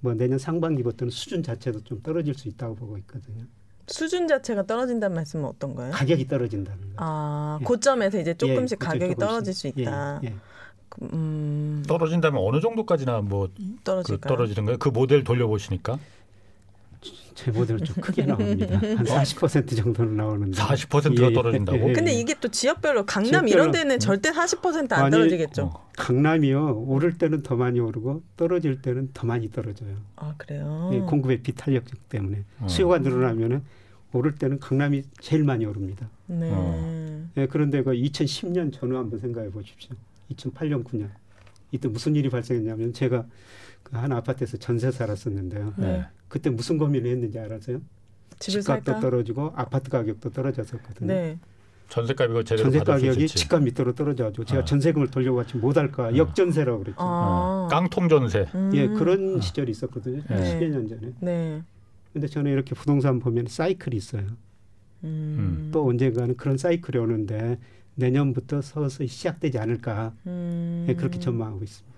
뭐 내년 상반기부터는 수준 자체도 좀 떨어질 수 있다고 보고 있거든요. 수준 자체가 떨어진다는 말씀은 어떤 거예요? 가격이 떨어진다는 거죠. 아, 예. 고점에서 이제 조금씩 예, 가격이 조금씩. 떨어질 수 있다. 예, 예. 음... 떨어진다면 어느 정도까지나 뭐떨어질 그 떨어지는 거예요? 그 모델 돌려보시니까? 제 모델은 좀 크게 나옵니다. 한 40% 정도는 나오는데. 40%가 예, 떨어진다고? 예, 예. 근데 이게 또 지역별로 강남 지역별로, 이런 데는 음. 절대 40%안 아니, 떨어지겠죠. 어. 강남이요. 오를 때는 더 많이 오르고 떨어질 때는 더 많이 떨어져요. 아 그래요? 예, 공급의 비탄력 때문에 어. 수요가 늘어나면은 오를 때는 강남이 제일 많이 오릅니다. 네. 어. 예, 그런데 그 2010년 전후 한번 생각해 보십시오. 2008년 9년 이때 무슨 일이 발생했냐면 제가 그 한 아파트에서 전세 살았었는데요. 네. 그때 무슨 고민을 했는지 알아서요? 집값도? 떨어지고 아파트 가격도 떨어졌었거든요. 네. 전세 가격이 제대로 전세 가격이 집값 밑으로 떨어져가지고 제가 아. 전세금을 돌려받지 못할까 아. 역전세라고 그랬죠. 아. 아. 깡통 전세. 음. 예, 그런 시절이 있었거든요. 네. 10여 년 전에. 네. 근데 저는 이렇게 부동산 보면 사이클이 있어요. 음. 또 언젠가는 그런 사이클이 오는데 내년부터 서서히 시작되지 않을까 음. 네, 그렇게 전망하고 있습니다.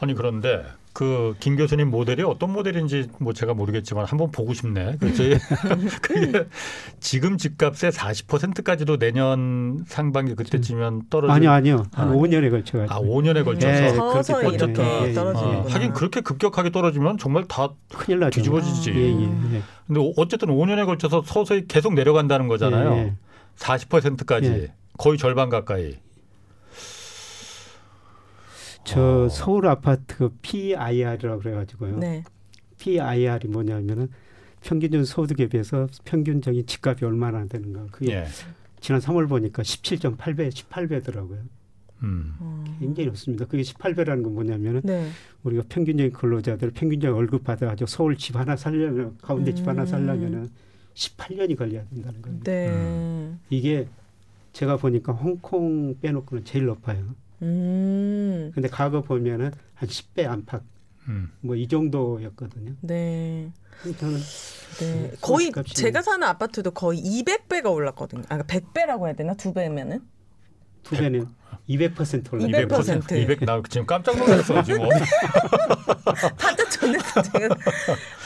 아니 그런데 그 김 교수님 모델이 어떤 모델인지 뭐 제가 모르겠지만 한번 보고 싶네. 그게 지금 집값의 40%까지도 내년 상반기 그때쯤이면 떨어져. 아니요, 아니요. 한 아, 5년에 걸쳐 아, 5년에 걸쳐서. 네, 그렇게 어쨌든 예, 예, 아, 하긴 그렇게 급격하게 떨어지면 정말 다 큰일 나죠. 뒤집어지지. 아, 예, 예, 근데 어쨌든 5년에 걸쳐서 서서히 계속 내려간다는 거잖아요. 예, 40%까지. 거의 절반 가까이. 저 어. 서울 아파트 PIR이라고 그래가지고요. 네. PIR이 뭐냐면은 평균적 소득에 비해서 평균적인 집값이 얼마나 되는가. 그게 예. 지난 3월 보니까 17.8배, 18배더라고요. 음. 어. 굉장히 높습니다. 그게 18배라는 건 뭐냐면은 네. 우리가 평균적인 근로자들 평균적 월급 받아가지고 서울 집 하나 살려면 가운데 음. 집 하나 음. 살려면은 18년이 걸려야 된다는 겁니다. 네. 음. 이게 제가 보니까 홍콩 빼놓고는 제일 높아요. 음. 근데 과거 보면은 한 10배 안팎 음. 뭐이 정도였거든요. 네. 저는 네. 거의 제가 사는 아파트도 거의 200배가 올랐거든요. 아, 100배라고 해야 되나? 두 배면은? 두 배는 200% 올랐 200%. 200%. 200, 나 지금 깜짝 놀랐어 지금. 반짝 전에서 제가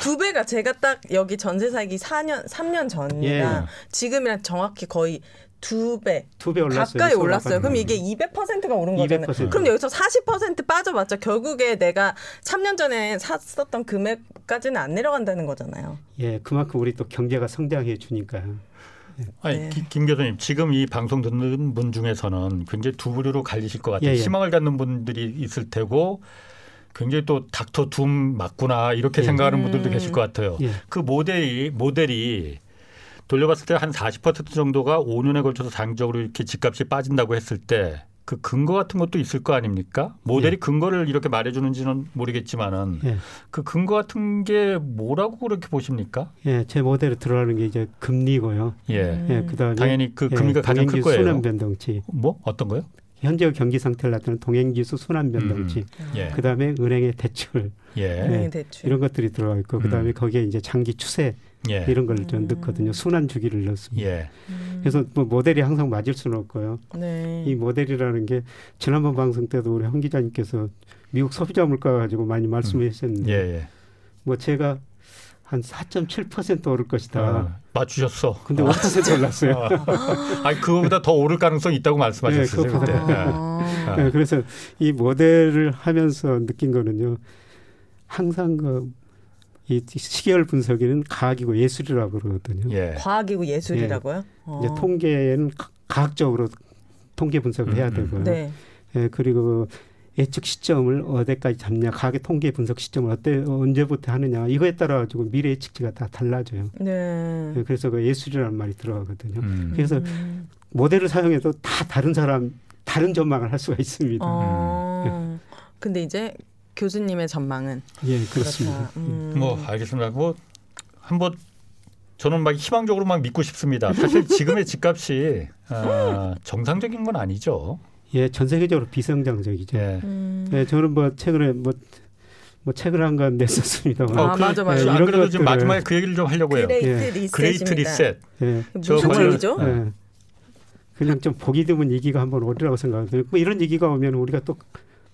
두 배가 제가 딱 여기 전세 살기 4년 3년 전이라 예. 지금이랑 정확히 거의 두 배, 두 배 올랐어요. 가까이 올랐어요. 그럼 이게 200%가 오른 거잖아요. 200%. 그럼 여기서 40% 빠져봤자 결국에 내가 3년 전에 샀었던 금액까지는 안 내려간다는 거잖아요. 예, 그만큼 우리 또 경제가 성장해 주니까요. 아니, 네. 김 교수님 지금 이 방송 듣는 분 중에서는 굉장히 두 부류로 갈리실 것 같아요. 예, 예. 희망을 갖는 분들이 있을 테고 굉장히 또 닥터 둠 맞구나 이렇게 예. 생각하는 분들도 계실 것 같아요. 예. 그 모델이 모델이 돌려봤을 때 한 40% 정도가 5년에 걸쳐서 장기적으로 이렇게 집값이 빠진다고 했을 때 그 근거 같은 것도 있을 거 아닙니까? 모델이 예. 근거를 이렇게 말해주는지는 모르겠지만은 예. 그 근거 같은 게 뭐라고 그렇게 보십니까? 예, 제 모델에 들어가는 게 이제 금리고요. 예, 예 그다음에 당연히 그 금리가 예, 가장 클 거예요. 순환 변동치. 뭐 어떤 거요? 현재 경기 상태를 나타내는 동행지수 순환 변동치, 음, 음. 예. 그다음에 은행의 대출, 예. 네, 대출. 이런 것들이 들어가 있고, 그다음에 음. 거기에 이제 장기 추세 예. 이런 걸좀 음. 넣거든요. 순환 주기를 넣습니다. 예. 음. 그래서 뭐 모델이 항상 맞을 수는 없고요. 네. 이 모델이라는 게 지난번 방송 때도 우리 황 기자님께서 미국 소비자 물가 가지고 많이 말씀해 주셨는데, 예, 예. 뭐 제가 한 4.7% 오를 것이다. 아, 맞추셨어. 근데 5% 올랐어요. 아, 아니 그거보다 더 오를 가능성이 있다고 말씀하셨어요. 네, 그때. 아. 네, 그래서 이 모델을 하면서 느낀 거는요. 항상 그 이 시계열 분석에는 과학이고 예술이라고 그러거든요. 예. 과학이고 예술이라고요? 예. 어. 이제 통계는 과학적으로 통계 분석을 해야 음, 음. 되고요. 네. 예, 그리고 예측 시점을 어디까지 잡냐, 가계 통계 분석 시점을 어때 언제부터 하느냐 이거에 따라 가지고 미래 예측치가 다 달라져요. 네. 네 그래서 그 예술이라는 말이 들어가거든요. 음. 그래서 음. 모델을 사용해도 다 다른 사람 다른 전망을 할 수가 있습니다. 어. 네. 근데 이제 교수님의 전망은 예 그렇습니다. 음. 뭐 알겠습니다. 뭐 한번 저는 막 희망적으로 막 믿고 싶습니다. 사실 지금의 집값이 아, 정상적인 건 아니죠. 예, 전 세계적으로 비정상적이죠. 예. 음. 예, 저는 뭐 최근에 뭐, 뭐 책을 한 권 냈었습니다. 아, 그, 맞아, 맞아. 예, 안 그래도 지금 마지막에 그 얘기를 좀 하려고 해요. Great 예. Reset. Great Reset. 예. 무슨 말이죠? 예. 그냥 좀 보기 드문 얘기가 한번 오리라고 생각하거든요. 뭐 이런 얘기가 오면 우리가 또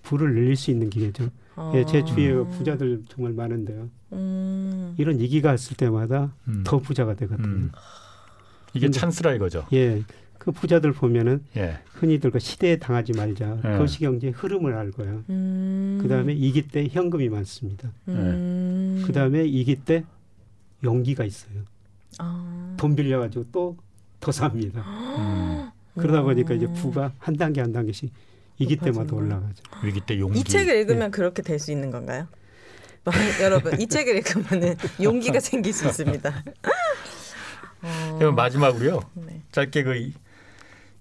부를 늘릴 수 있는 기회죠. 아. 예, 제 주위에 부자들 정말 많은데요. 음. 이런 얘기가 왔을 때마다 음. 더 부자가 되거든요. 음. 이게 찬스라 이거죠. 예. 그 부자들 보면은 예. 흔히들 그 시대에 당하지 말자. 예. 거시경제의 흐름을 알고요. 음. 그 다음에 이기 때 현금이 많습니다. 음. 그 다음에 이기 때 용기가 있어요. 아. 돈 빌려 가지고 또 더 삽니다. 음. 그러다 보니까 이제 부가 한 단계 한 단계씩 이기 때마다 올라가죠. 위기 때 용기. 이 책을 읽으면 네. 그렇게 될 수 있는 건가요? 여러분 이 책을 읽으면 용기가 생길 수 있습니다. 어... 마지막으로요. 네. 짧게 그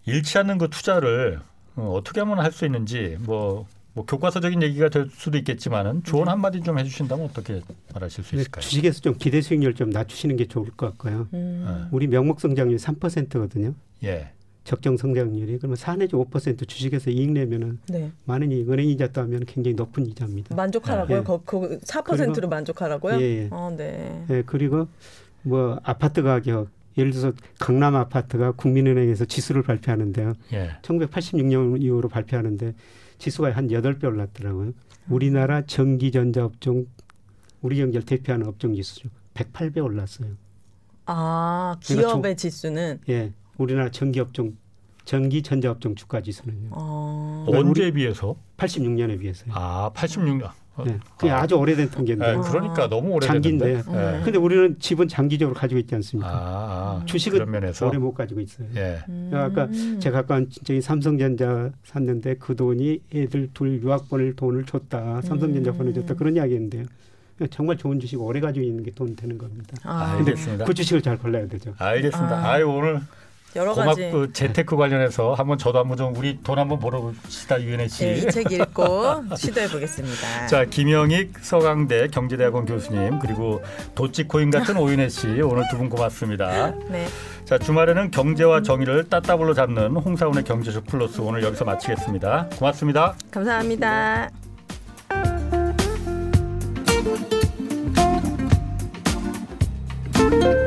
잃지 않는 그 투자를 어, 어떻게 하면 할 수 있는지 뭐, 뭐 교과서적인 얘기가 될 수도 있겠지만은 조언 네. 한마디 좀 해주신다면 어떻게 말하실 수 있을까요? 주식에서 좀 기대 수익률 좀 낮추시는 게 좋을 것 같고요. 음. 네. 우리 명목 성장률 3%거든요. 예. 적정 성장률이 그러면 4 내지 5% 주식에서 이익 내면은 네. 많은 이익 은행 이자 따면 굉장히 높은 이자입니다. 만족하라고요? 예. 그, 그 4%로 만족하라고요? 예. 예. 어, 네. 예. 그리고 뭐 아파트 가격 예를 들어서 강남 아파트가 국민은행에서 지수를 발표하는데요. 예. 1986년 이후로 발표하는데 지수가 한 여덟 배 올랐더라고요. 우리나라 전기전자업종 우리 경제를 대표하는 업종 지수죠. 108배 올랐어요. 아, 기업의 그러니까 지수는 예. 우리나라 전기업종 전기 전자업종 주가 지수는요. 어... 언제에 비해서? 86년에 비해서요. 아, 86년. 네. 그게 아. 주 오래된 통계인데. 네, 그러니까 너무 오래됐는데. 장기인데. 네. 근데 우리는 집은 장기적으로 가지고 있지 않습니까? 아, 아. 주식은 오래 못 가지고 있어요. 예. 음. 아까 제가 아까 진짜 삼성전자 샀는데 그 돈이 애들 둘 유학 보낼 돈을 줬다. 삼성전자 음. 보내줬다. 그런 이야기인데요. 정말 좋은 주식 오래 가지고 있는 게 돈 되는 겁니다. 아, 알겠습니다. 그 주식을 잘 골라야 되죠. 알겠습니다. 아. 아유 오늘 여러 가지 그 재테크 관련해서 한번 저도 한번 좀 우리 돈 한번 벌어봅시다 유은혜 씨. 네, 이책 읽고 시도해 보겠습니다. 자 김영익 서강대 경제대학원 교수님 그리고 도치코인 같은 오윤혜 씨 오늘 두 분 고맙습니다. 네. 자 주말에는 경제와 정의를 따따블로 잡는 홍사운의 경제쇼 플러스 오늘 여기서 마치겠습니다. 고맙습니다. 감사합니다. You.